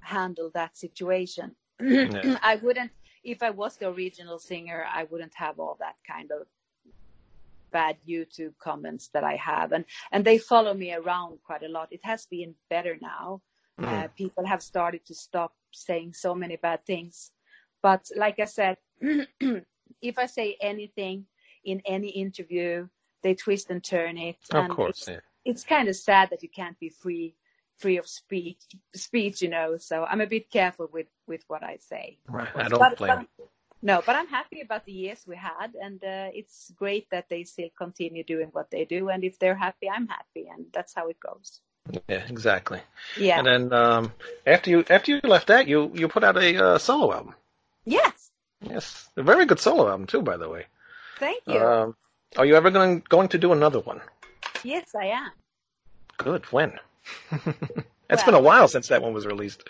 handle that situation [CLEARS THROAT] Yeah. i wouldn't if i was the original singer i wouldn't have all that kind of bad youtube comments that i have and and they follow me around quite a lot it has been better now Mm. uh, people have started to stop saying so many bad things but like i said [CLEARS THROAT] if i say anything in any interview they twist and turn it Of and course. it's, Yeah. it's kind of sad that you can't be free free of speech speech you know so i'm a bit careful with with what i say Right. I don't But- blame. but- no but i'm happy about the years we had and uh, it's great that they still continue doing what they do and if they're happy i'm happy and that's how it goes. Yeah, exactly. yeah And then um, after you after you left that, you you put out a uh, solo album. yes Yes, a very good solo album too, by the way. thank you Um, are you ever going going to do another one? yes i am Good. When? [LAUGHS] it's been a while since that one was released.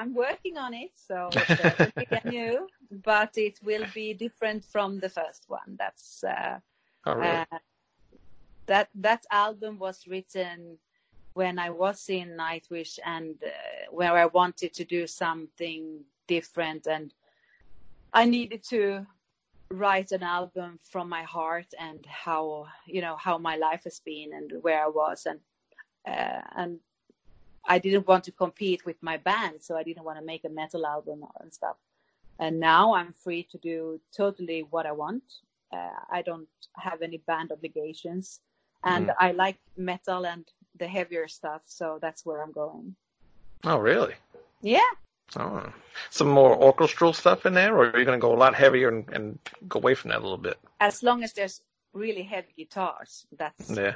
I'm working on it so [LAUGHS] it's uh, new but it will be different from the first one that's uh, Oh, really? Uh, that that album was written when I was in Nightwish and uh, where I wanted to do something different and I needed to write an album from my heart and how you know how my life has been and where I was and uh, and I didn't want to compete with my band so I didn't want to make a metal album and stuff and now I'm free to do totally what I want uh, I don't have any band obligations and Mm. I like metal and the heavier stuff so that's where I'm going oh, really? yeah Oh, some more orchestral stuff in there, or are you going to go a lot heavier and, and go away from that a little bit? as long as there's really heavy guitars that's Yeah.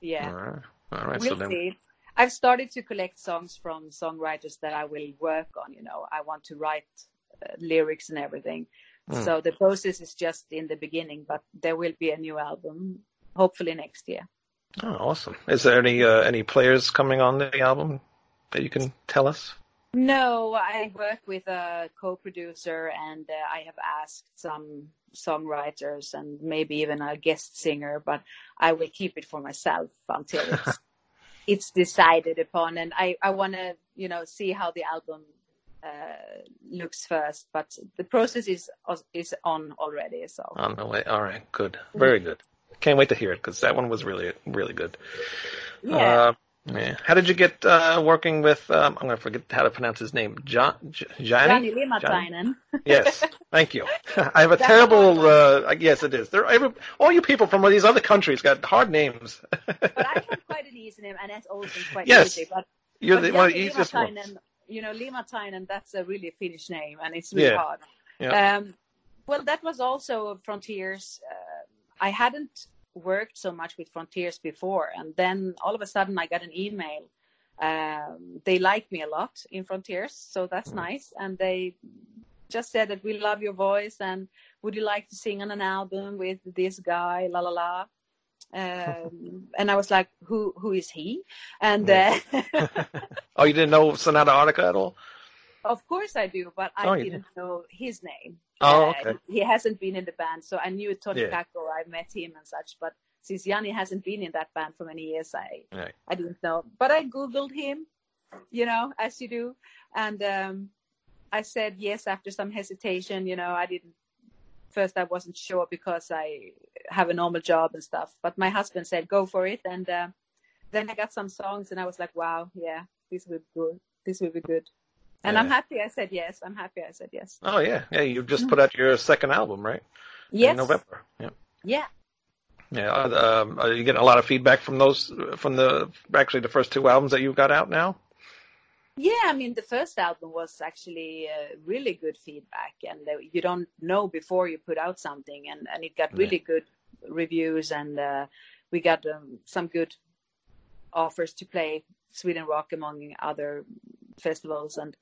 yeah All right. All right. we'll so then, see. I've started to collect songs from songwriters that I will work on. You know, I want to write uh, lyrics and everything. Mm. So the process is just in the beginning, but there will be a new album hopefully next year. oh, awesome. Is there any uh, any players coming on the album that you can tell us? No, I work with a co-producer, and uh, I have asked some songwriters and maybe even a guest singer, but I will keep it for myself until it's [LAUGHS] it's decided upon. And I I want to you know see how the album uh, looks first, but the process is is on already. So On the way. All right. Good. Very good. Can't wait to hear it because that one was really really good. yeah, Uh, yeah. How did you get uh, working with? Um, I'm going to forget how to pronounce his name. John, J- Johnny. Johnny Liimatainen. [LAUGHS] Yes. Thank you. [LAUGHS] I have a That's terrible. Uh, yes, it is. There, every, all you people from these other countries got hard names. but I [LAUGHS] have quite an easy name, and that's also quite Yes. easy. But You're But the, one of the easiest ones. You know, Liimatainen, that's a really Finnish name, and it's really Yeah. hard. Yeah. Um, well, that was also Frontiers. Uh, I hadn't worked so much with Frontiers before, and then all of a sudden I got an email. Um, they like me a lot in Frontiers, so that's nice. And they just said that we love your voice, and would you like to sing on an album with this guy? La la la. Um, [LAUGHS] and I was like, who who is he? And uh, [LAUGHS] oh, you didn't know Sonata Arctica at all? Of course I do, but I Oh, didn't know his name. Oh, Uh, okay. he hasn't been in the band, so I knew Tony Yeah. Kakko. I met him and such, but since Jani hasn't been in that band for many years, I Right. I didn't know. But I googled him, you know, as you do, and um, I said yes after some hesitation. You know, I didn't. First, I wasn't sure because I have a normal job and stuff. But my husband said go for it, and uh, then I got some songs, and I was like, wow, yeah, this will be good. This will be good. And I'm happy I said yes. I'm happy I said yes. Oh yeah, yeah. You just put out your second album, right? Yes. In November. Yeah. Yeah. Yeah. uh, Um, are you getting a lot of feedback from those from the actually the first two albums that you've got out now? Yeah, I mean, the first album was actually uh, really good feedback, and uh, you don't know before you put out something, and, and it got really good reviews, and uh, we got um, some good offers to play Sweden Rock among other festivals, and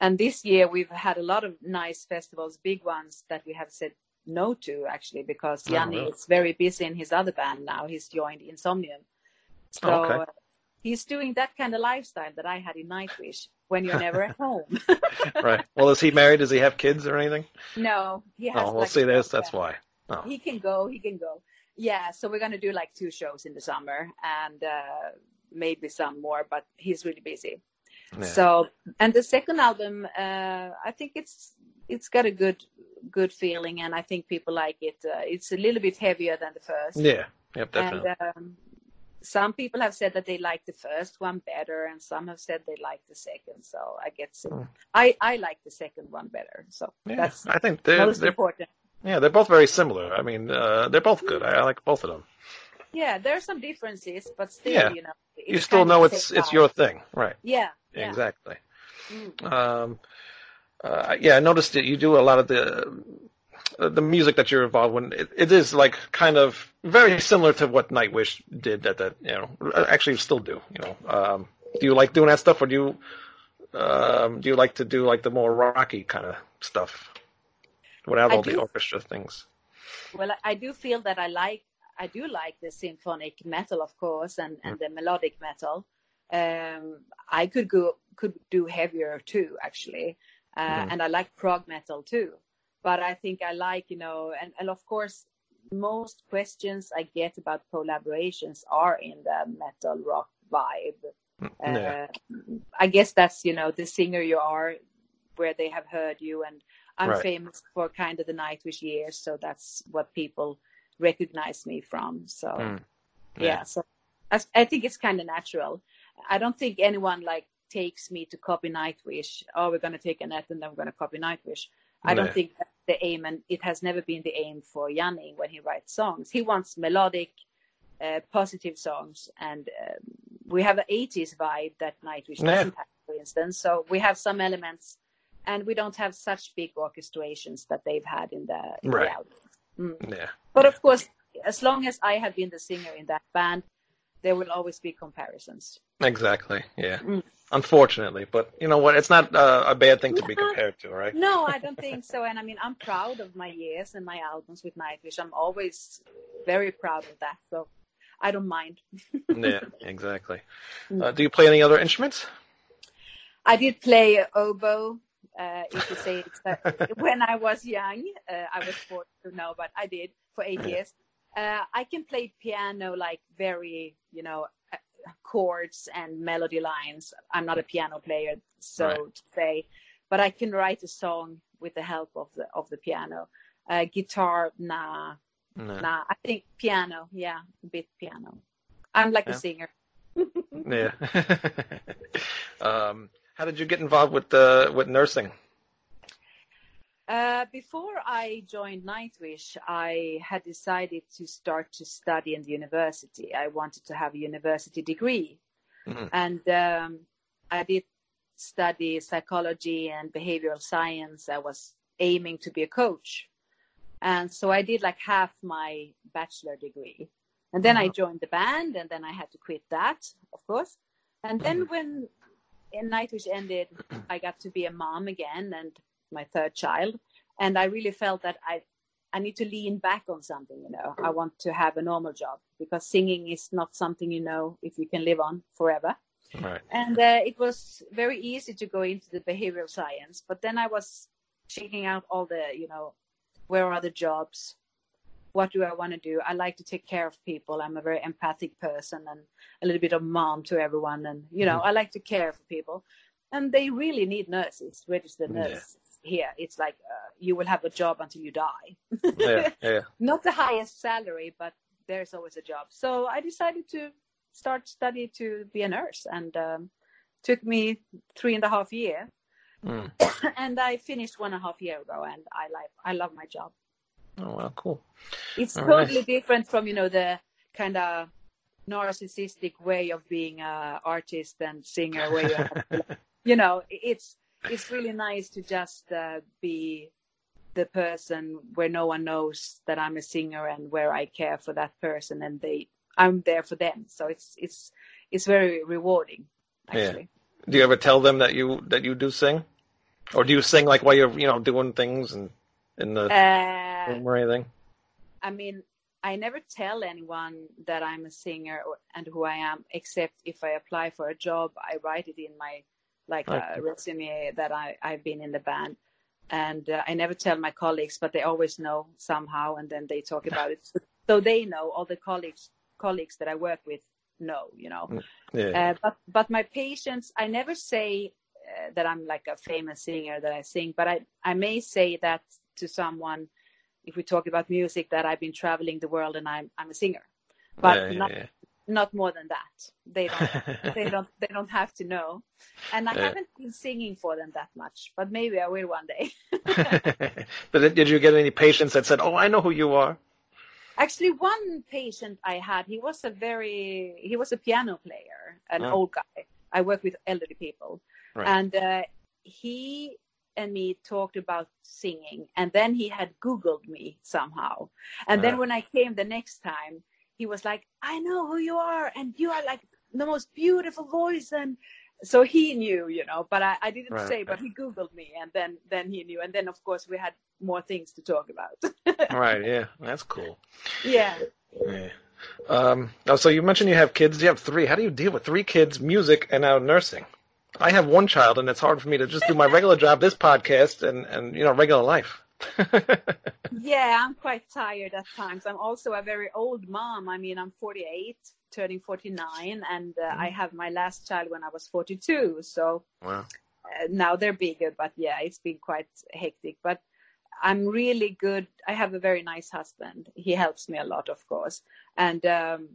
and this year we've had a lot of nice festivals, big ones that we have said no to actually because Oh, Jani really? is very busy in his other band now. He's joined Insomnium, so. Oh, okay. uh, He's doing that kind of lifestyle that I had in Nightwish when you're never at [LAUGHS] home. [LAUGHS] right. Well, is he married? Does he have kids or anything? no, he has. Oh, well, like, see, a that's that's why. Oh, He can go. He can go. Yeah, so we're gonna do like two shows in the summer and uh, maybe some more, but he's really busy. Yeah. So, and the second album, uh, I think it's it's got a good good feeling, and I think people like it. Uh, it's a little bit heavier than the first. yeah. Yep. Definitely. And um, some people have said that they like the first one better, and some have said they like the second. So I guess Hmm. I I like the second one better. So yeah. that's I think they're, most they're important. yeah they're both very similar. I mean, uh, they're both good. I, I like both of them. Yeah, there are some differences, but still, Yeah. you know, you still know it's it's your thing, right? yeah, yeah. Exactly. Mm. Um, uh, yeah, I noticed that you do a lot of the uh, the music that you're involved in. It, it is like kind of very similar to what Nightwish did. That that you know actually still do. You know, um, do you like doing that stuff, or do you um, do you like to do like the more rocky kind of stuff without I all the orchestra things? Well, I do feel that I like, I do like the symphonic metal, of course, and, and the melodic metal. Um, I could go, could do heavier too, actually, uh, and I like prog metal too. But I think I like, you know, and, and of course, most questions I get about collaborations are in the metal rock vibe. Yeah. Uh, I guess that's you know the singer you are, where they have heard you, and I'm Right. famous for kind of the Nightwish years, so that's what people recognize me from. So Mm. yeah, Yeah. so I, I think it's kind of natural. I don't think anyone like takes me to copy Nightwish. Oh, we're gonna take Anette and then we're gonna copy Nightwish. I don't think that's the aim, and it has never been the aim for Jani when he writes songs. He wants melodic, uh, positive songs, and um, we have an 80s vibe that Nightwish Yeah. doesn't have, for instance. So we have some elements, and we don't have such big orchestrations that they've had in the, in Right. the album. Mm. Yeah. But of course, as long as I have been the singer in that band, there will always be comparisons. Exactly. Yeah. Mm. Unfortunately, but you know what? It's not uh, a bad thing to be compared to, right? No, I [LAUGHS] don't think so. And I mean, I'm proud of my years and my albums with Nightwish. I'm always very proud of that. So I don't mind. [LAUGHS] yeah, exactly. Mm. Uh, do you play any other instruments? I did play oboe, uh, if you say it. Uh, [LAUGHS] when I was young, uh, I was forced to know, but I did for eight years. Uh, I can play piano like very, you know, uh, chords and melody lines. I'm not a piano player, so Right. to say, but I can write a song with the help of the of the piano. Uh, guitar, nah, No. nah. I think piano, yeah, a bit piano. I'm like Yeah. a singer. [LAUGHS] Yeah. [LAUGHS] um, how did you get involved with uh, with nursing? Uh, before I joined Nightwish, I had decided to start to study in the university. I wanted to have a university degree. Mhm. And um, I did study psychology and behavioral science. I was aiming to be a coach. And so I did like half my bachelor degree. And then I joined the band, and then I had to quit that, of course. And then when in Nightwish ended, I got to be a mom again and my third child. And I really felt that I, I need to lean back on something, you know. I want to have a normal job because singing is not something, you know, if you can live on forever. Right. And uh, it was very easy to go into the behavioral science. But then I was checking out all the, you know, where are the jobs? What do I want to do? I like to take care of people. I'm a very empathic person and a little bit of mom to everyone. And, you know, Mhm. I like to care for people. And they really need nurses, registered Yeah. nurses here. It's like uh, you will have a job until you die. Yeah, yeah. [LAUGHS] Not the highest salary, but there's always a job. So I decided to start study to be a nurse and um, took me three and a half year. Mm. [COUGHS] and I finished one and a half year ago and I like, I love my job. Oh, well, cool. It's All totally right. different from you know the kind of narcissistic way of being a artist and singer where you have [LAUGHS] you know it's it's really nice to just uh, be the person where no one knows that I'm a singer and where I care for that person and they I'm there for them so it's it's it's very rewarding Yeah. actually Do you ever tell them that you that you do sing, or do you sing like while you're you know doing things and in the uh, room or anything? I mean, I never tell anyone that I'm a singer or, and who I am, except if I apply for a job, I write it in my like Okay. uh, resume that I I've been in the band, and uh, I never tell my colleagues, but they always know somehow, and then they talk about it, [LAUGHS] so they know all the colleagues colleagues that I work with know, you know. Yeah. Uh, but but my patients, I never say uh, that I'm like a famous singer that I sing, but I I may say that to someone if we talk about music that I've been traveling the world and I'm I'm a singer, but yeah, not yeah, not more than that. They don't [LAUGHS] they don't they don't have to know, and I Yeah. haven't been singing for them that much, but maybe I will one day. [LAUGHS] [LAUGHS] but did you get any patients that said, "Oh, I know who you are"? Actually, one patient I had, he was a very, he was a piano player, an Oh. old guy. I work with elderly people. Right. And uh, he and me talked about singing. And then he had Googled me somehow. And then Ah. when I came the next time, he was like, I know who you are. And you are like the most beautiful voice. And so he knew, you know, but I, I didn't Right, say, but he Googled me. And then, then he knew. And then, of course, we had more things to talk about. [LAUGHS] right. Yeah, that's cool. yeah. Yeah. Um, oh, so you mentioned you have kids. You have three. How do you deal with three kids, music, and now nursing? I have one child, and it's hard for me to just do my regular job, this podcast, and and you know regular life. [LAUGHS] Yeah, I'm quite tired at times. I'm also a very old mom. I mean, I'm 48, turning 49, and uh, I have my last child when I was 42. So wow. uh, now they're bigger, but yeah, it's been quite hectic. But I'm really good. I have a very nice husband. He helps me a lot, of course, and um,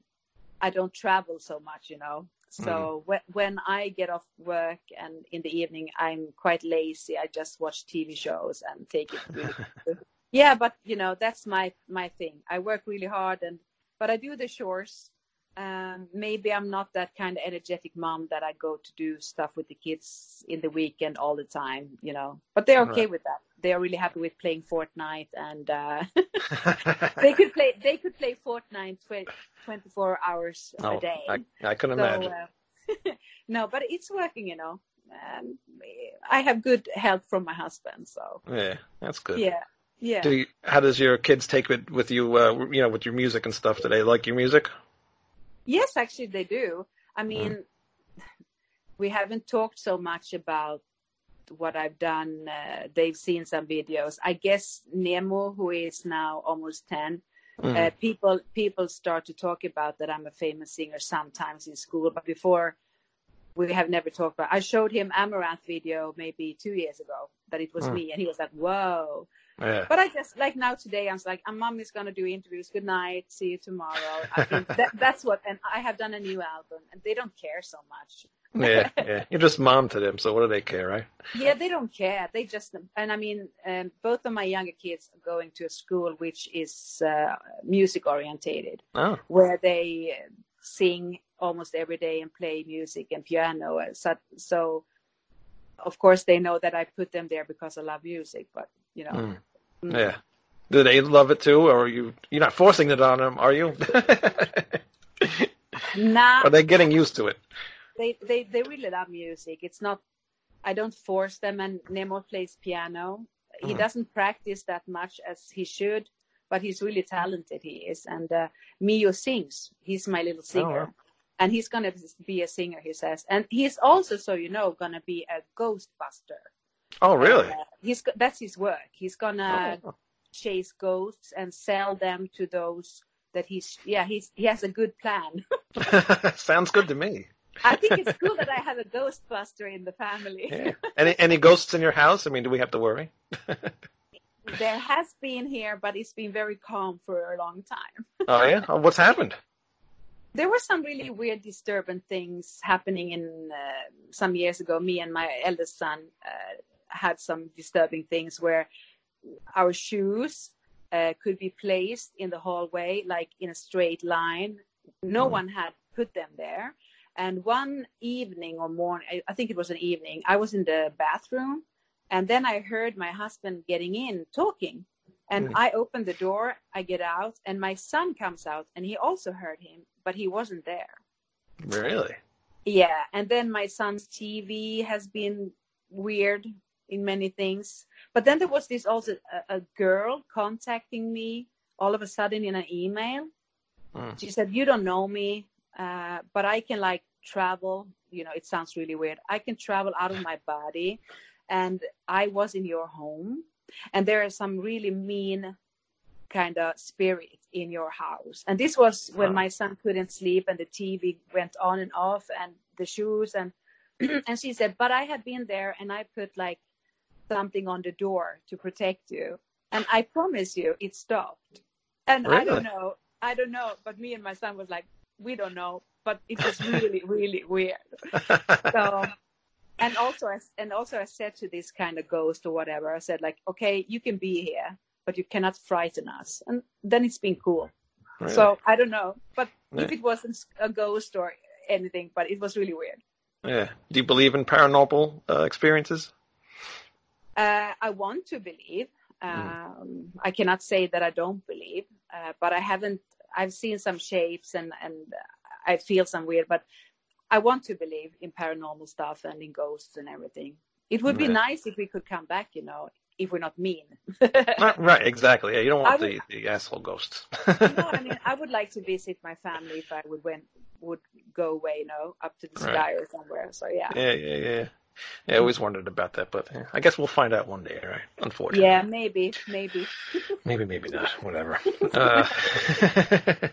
I don't travel so much, you know. So mm-hmm. when when I get off work and in the evening, I'm quite lazy. I just watch TV shows and take it really [LAUGHS] yeah but you know that's my my thing. I work really hard and but i do the chores um maybe i'm not that kind of energetic mom that i go to do stuff with the kids in the weekend all the time you know but they're okay Right. with that they are really happy with playing fortnite and uh [LAUGHS] they could play they could play fortnite tw- 24 hours oh, a day I, I can so imagine. uh, [LAUGHS] no but it's working you know um, i have good help from my husband so yeah, that's good. yeah yeah Do you, how does your kids take it with you? Uh, you know, with your music and stuff. Do they like your music? Yes, actually, they do. I mean, we haven't talked so much about what I've done. Uh, they've seen some videos. I guess Nemo, who is now almost 10, Mm. uh, people people start to talk about that I'm a famous singer sometimes in school, but before we have never talked about. I showed him Amaranth video maybe two years ago that it was Mm. me, and he was like, "Whoa!" Yeah. But I just like now today, I was like, "I'm mom is gonna do interviews. Good night. See you tomorrow." I think [LAUGHS] that, that's what, and I have done a new album, and they don't care so much. yeah, [LAUGHS] yeah. You're just mom to them, so what do they care, right? Yeah, they don't care. They just, and I mean, um, both of my younger kids are going to a school which is uh, music orientated, Oh, where they uh, sing almost every day and play music and piano. Uh, So, so of course, they know that I put them there because I love music. But you know, Mm. mm. yeah. Do they love it too, or you you're not forcing it on them, are you? [LAUGHS] nah, are they getting used to it? they they they really love music. It's not I don't force them and Nemo plays piano. He Mhm. doesn't practice that much as he should, but he's really talented he is. And uh, Mio sings. He's my little singer. wow. And he's gonna be a singer, he says. And he's also, so you know, gonna be a ghostbuster. Oh, really? Uh, he's that's his work. He's gonna Oh. chase ghosts and sell them to those that he's yeah he's he has a good plan. [LAUGHS] Sounds good to me. I think it's cool that I have a Ghostbuster in the family. Yeah. Any any ghosts in your house? I mean, do we have to worry? there has been here, but it's been very calm for a long time. oh yeah, oh, what's happened? There were some really weird, disturbing things happening in uh, some years ago. Me and my eldest son uh, had some disturbing things where our shoes uh, could be placed in the hallway, like in a straight line. No mm. one had put them there. And one evening or morning, I think it was an evening, I was in the bathroom and then I heard my husband getting in talking. And mm. I opened the door, I get out, and my son comes out, and he also heard him, but he wasn't there. Really? Yeah. And then my son's TV has been weird in many things. But then there was this also a, a girl contacting me all of a sudden in an email. Mm. She said, You don't know me, uh, but I can like travel. You know, it sounds really weird. I can travel out of my body and I was in your home, and there is some really mean kind of spirit in your house. And this was when my son couldn't sleep, and the TV went on and off, and the shoes, and [CLEARS THROAT] and she said, "But I have been there, and I put like something on the door to protect you, and I promise you, it stopped." And really? I don't know, I don't know, but me and my son was like, "We don't know." But it was really, [LAUGHS] really weird. So and also I, and also I said to this kind of ghost or whatever, I said like, okay, you can be here, but you cannot frighten us. And then it's been cool. Really? So I don't know, but yeah. if it wasn't a ghost or anything, but it was really weird. Yeah. Do you believe in paranormal uh, experiences? Uh, I want to believe. Hmm. Um, mm. I cannot say that I don't believe, uh, but I haven't. I've seen some shapes and and I feel some weird, but I want to believe in paranormal stuff and in ghosts and everything. It would be nice if we could come back, you know, if we're not mean. right, exactly. Yeah, you don't want would, the, the asshole ghosts. no, I mean, [LAUGHS] I would like to visit my family if I would went would go away, you know, up to the sky right. or somewhere. So yeah. Yeah, yeah, yeah. Yeah, I always wondered about that, but yeah, I guess we'll find out one day, right? Unfortunately. Yeah, maybe, maybe. [LAUGHS] maybe, maybe not. Whatever. Uh, [LAUGHS]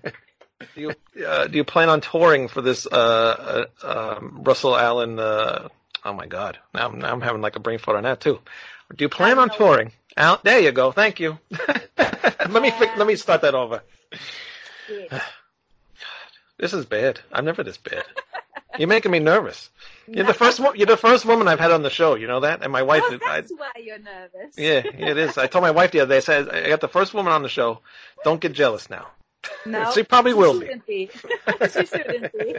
do you uh, do you plan on touring for this uh, uh, um, Russell Allen? Uh, oh my God! Now, now I'm having like a brain fart on that too. Do you plan on touring? Al- there you go. Thank you. [LAUGHS] let me let me start that over. [SIGHS] this is bad. I'm never this bad. You're making me nervous. You're the first. You're the first woman I've had on the show. You know that, and my wife. Oh, that's I, why you're nervous. Yeah, it is. I told my wife the other day. I said I got the first woman on the show. Don't get jealous now. No, she probably she will be. be. [LAUGHS] she shouldn't be.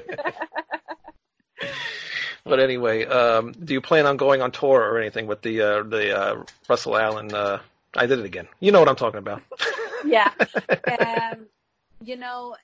[LAUGHS] but anyway, um, do you plan on going on tour or anything with the uh, the uh, Russell Allen? Uh, I did it again. You know what I'm talking about. [LAUGHS] yeah. [LAUGHS] Um, you know,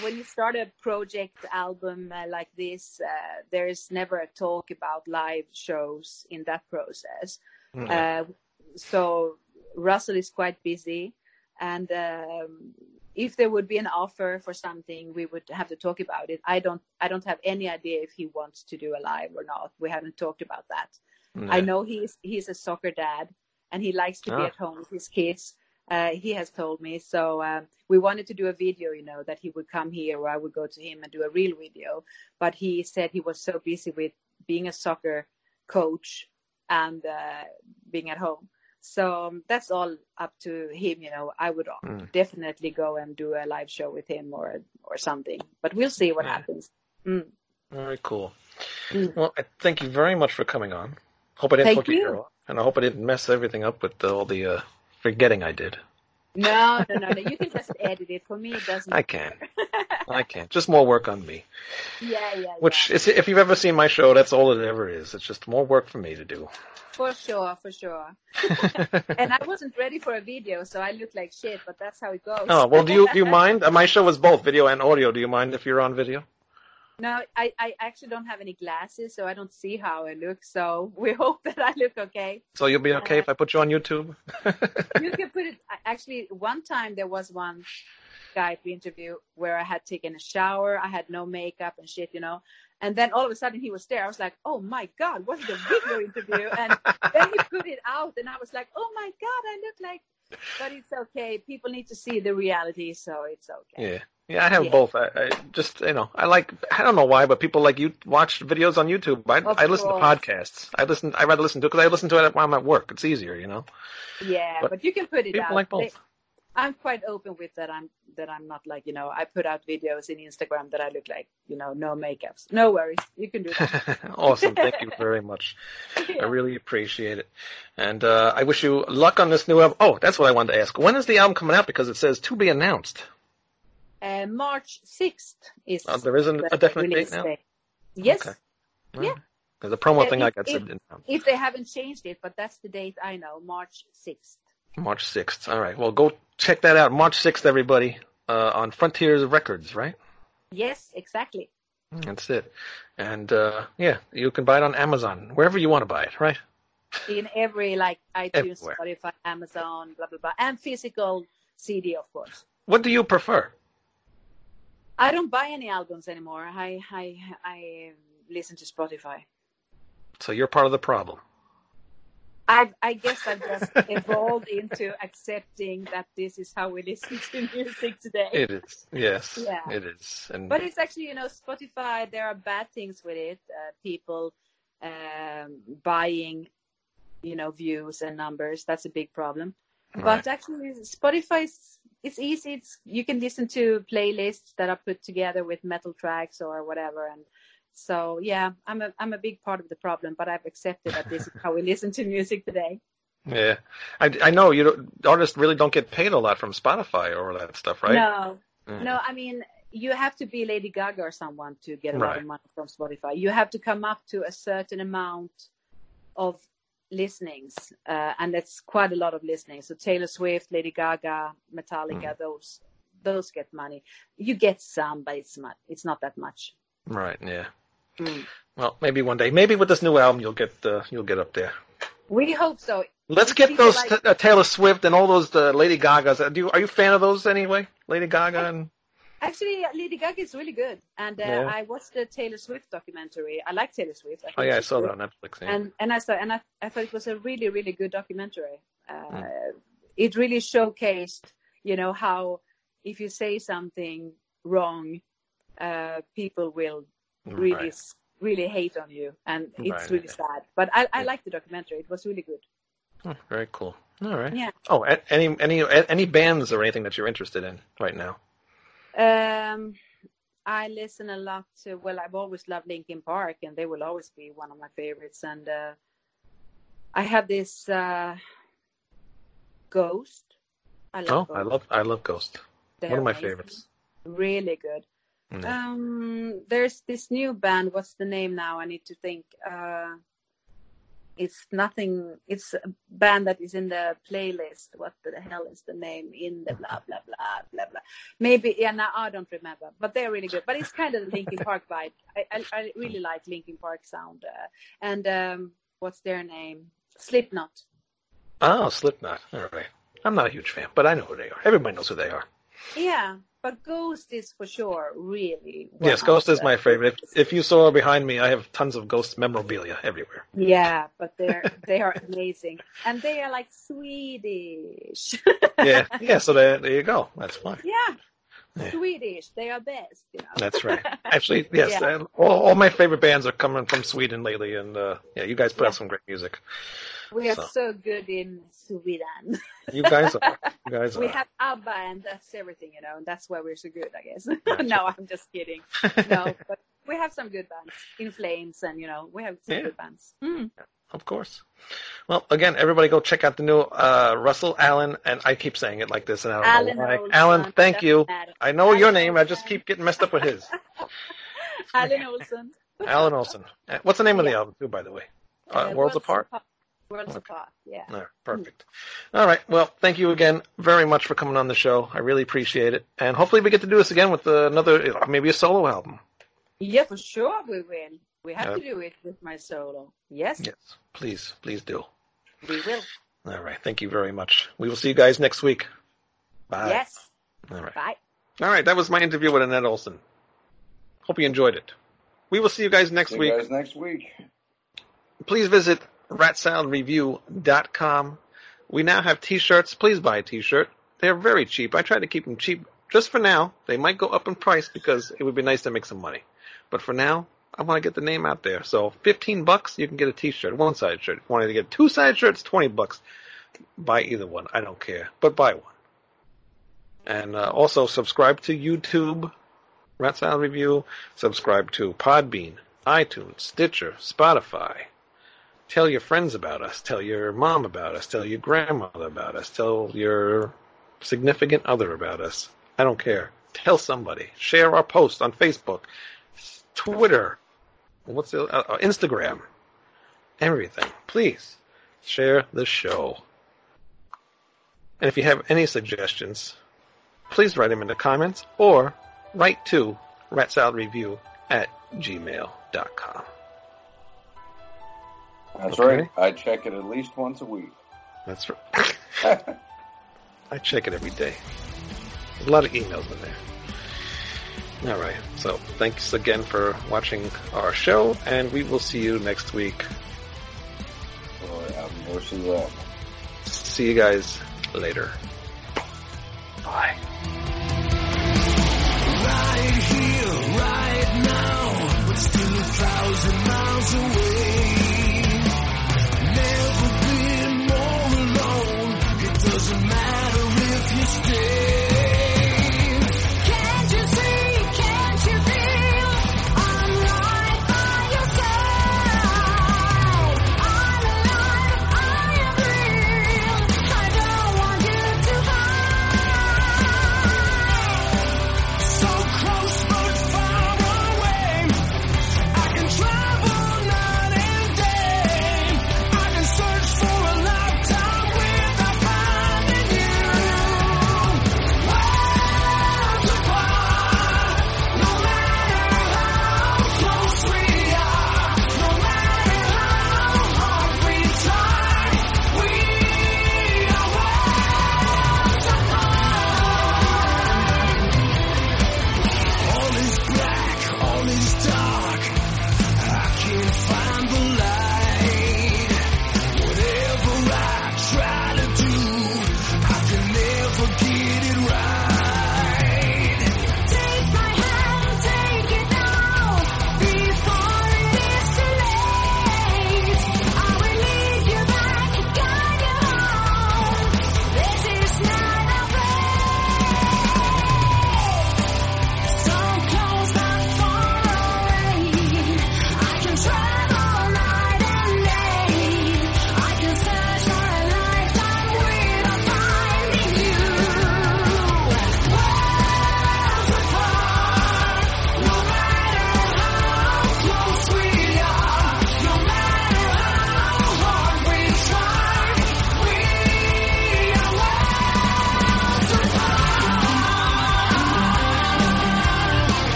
when you start a project album uh, like this, uh, there is never a talk about live shows in that process. Mm-hmm. so Russell is quite busy, and um, if there would be an offer for something, we would have to talk about it. I don't, I don't have any idea if he wants to do a live or not. We haven't talked about that. I know he's he's a soccer dad and he likes to be ah. at home with his kids. Uh, he has told me. So um, we wanted to do a video, you know, that he would come here or I would go to him and do a real video. But he said he was so busy with being a soccer coach and uh, being at home. So um, that's all up to him. You know, I would mm. definitely go and do a live show with him or or something. But we'll see what yeah. happens. Mm. Very cool. Mm. Well, I thank you very much for coming on. Hope I didn't thank you, girl, and I hope I didn't mess everything up with all the uh, forgetting I did. No, no, no, no. You can just [LAUGHS] edit it. For me, it doesn't. I can. [LAUGHS] I can. Just more work on me. Yeah, yeah. Which yeah. is, if you've ever seen my show, that's all it ever is. It's just more work for me to do. For sure, for sure. [LAUGHS] and I wasn't ready for a video, so I looked like shit. But that's how it goes. Oh well, do you do you [LAUGHS] mind? Uh, my show was both video and audio. Do you mind if you're on video? No, I, I actually don't have any glasses, so I don't see how I look. So we hope that I look okay. So you'll be okay uh, if I put you on YouTube? [LAUGHS] you can put it. Actually, one time there was one Skype interview where I had taken a shower, I had no makeup and shit, you know. And then all of a sudden he was there. I was like, oh my God, what's the video interview? And then he put it out and I was like, oh my God, I look like but it's okay. People need to see the reality, so it's okay. Yeah. Yeah, I have Yeah. both. I, I just, you know, I like, I don't know why, but people like you watch videos on YouTube. I, Of I listen to podcasts. I listen, I rather listen to it because I listen to it while I'm at work. It's easier, you know? Yeah, But but, you can put it People out. like They- both. I'm quite open with that. I'm that I'm not like you know. I put out videos in Instagram that I look like you know no makeups. No worries, you can do that. [LAUGHS] awesome. Thank you very much. [LAUGHS] I really appreciate it. And, uh, I wish you luck on this new album. Oh, that's what I wanted to ask. When is the album coming out? Because it says to be announced. Uh, March sixth is. Uh, there isn't the a definite date now? date. Yes, Okay. Yeah. Because the promo Uh, thing, if- I if- said, didn't- if they haven't changed it, but that's the date I know. March sixth. March 6th. All right. Well, go check that out. March 6th, everybody, uh, on Frontiers Records, right? Yes, exactly. That's it. And, uh, yeah, you can buy it on Amazon, wherever you want to buy it, right? In every like iTunes, Everywhere. Spotify, Amazon, blah blah blah, and physical CD, of course. What do you prefer? I don't buy any albums anymore. I I I listen to Spotify. So you're part of the problem. I I guess I've just evolved into accepting that this is how we listen [LAUGHS] to music today. It is. Yes. Yeah. It is. And But it's actually, you know, Spotify. There are bad things with it. Uh, people um, buying, you know, views and numbers. That's a big problem. right. But actually, Spotify is it's easy. It's you can listen to playlists that are put together with metal tracks or whatever. And so, yeah, I'm a I'm a big part of the problem. But I've accepted that this is how we [LAUGHS] listen to music today. yeah, I, I know you don't, artists really don't get paid a lot from Spotify or all that stuff, right? No, Mm. No, I mean, you have to be Lady Gaga or someone to get a lot Right. of money from Spotify. You have to come up to a certain amount of listenings, uh, and that's quite a lot of listenings. So Taylor Swift, Lady Gaga, Metallica, Mm. those those get money. You get some, but it's not it's not that much. Right. Yeah. Mm. Well, maybe one day. Maybe with this new album, you'll get uh, you'll get up there. We hope so. Let's get people those like- t- uh, Taylor Swift and all those uh, Lady Gagas. Do you, are you a fan of those anyway? Lady Gaga and Actually, Lady Gaga is really good, and uh, Yeah. I watched the Taylor Swift documentary. I like Taylor Swift. I oh yeah, I saw good. that on Netflix. Yeah. and and I saw and I, I thought it was a really really good documentary. Uh, Mm. It really showcased, you know, how if you say something wrong, uh, people will really Right. really hate on you, and it's Right, really sad. But I, I Yeah. liked the documentary; it was really good. Oh, very cool. All right. Yeah. Oh, any any any bands or anything that you're interested in right now? Um, I listen a lot to. Well, I've always loved Linkin Park, and they will always be one of my favorites. And uh, I have this uh, Ghost. I Oh, love I love I love Ghost. They're One of my amazing. favorites. Really good. Um, there's this new band. What's the name now? I need to think. Uh, it's nothing. It's a band that is in the playlist. What the hell is the name in the blah blah blah blah blah? Maybe yeah. Now I don't remember, but they're really good. But it's kind of the Linkin Park vibe. I, I, I really like Linkin Park sound. Uh, and um, what's their name? Slipknot. Oh, Slipknot. All right. I'm not a huge fan, but I know who they are. Everybody knows who they are. Yeah, but Ghost is for sure really. Yes, Ghost is my favorite. If, if you saw behind me, I have tons of Ghost memorabilia everywhere. Yeah, but they're [LAUGHS] they are amazing, and they are like Swedish. Yeah, [LAUGHS] yeah. So there, there you go. That's fine. yeah, Yeah. Swedish. They are best. You know. That's right. [LAUGHS] Actually, yes. Yeah. all, all my favorite bands are coming from Sweden lately, and uh, yeah, you guys put out some great music. we are so. so good in Sweden. [LAUGHS] You guys are. You guys we are. have ABBA, and that's everything, you know, and that's why we're so good, I guess. [LAUGHS] Gotcha. no, I'm just kidding. No, but we have some good bands. In Flames, and you know, we have some Yeah. good bands. Mm. Of course. Well, again, everybody go check out the new uh, Russell Allen, and I keep saying it like this, and I don't Allen know why. Olzon, Allen, thank you. matter. I know your Allen name. I just keep getting messed up with his. [LAUGHS] Allen Olzon. Allen Olzon. Uh, What's the name of the album, too, by the way? Uh, Uh, Worlds Apart. Worlds Okay. Apart. Yeah. No, perfect. All right. Well, thank you again very much for coming on the show. I really appreciate it, and hopefully we get to do this again with another, maybe a solo album. Yeah, for sure we will. We have Yeah. to do it with my solo. Yes, Yes, please, please do. we will. All right. Thank you very much. We will see you guys next week. Bye. Yes. All right. Bye. All right. That was my interview with Anette Olzon. Hope you enjoyed it. We will see you guys next See week. you guys next week. Please visit ratsaladreview.com. We now have t-shirts. Please buy a t-shirt. They're very cheap. I try to keep them cheap just for now. They might go up in price because it would be nice to make some money. But for now, I want to get the name out there. So 15 bucks, you can get a t-shirt, one side shirt. Wanted to get two side shirts, 20 bucks. Buy either one. I don't care, but buy one. And uh, also subscribe to YouTube, Rat Salad Review. Subscribe to Podbean, iTunes, Stitcher, Spotify. Tell your friends about us. Tell your mom about us. Tell your grandmother about us. Tell your significant other about us. I don't care. Tell somebody. Share our post on Facebook, Twitter, what's the uh, uh, Instagram, everything. Please share the show. And if you have any suggestions, please write them in the comments or write to ratsaladreview at gmail.com. That's Okay. right. I check it at least once a week. That's [LAUGHS] right. [LAUGHS] I check it every day. There's a lot of emails in there. All right. So thanks again for watching our show, and we will see you next week. Or Adam versus Adam. See you guys later. Bye. right here, right now, but still a thousand miles away. Never been more alone. It doesn't matter if you stay.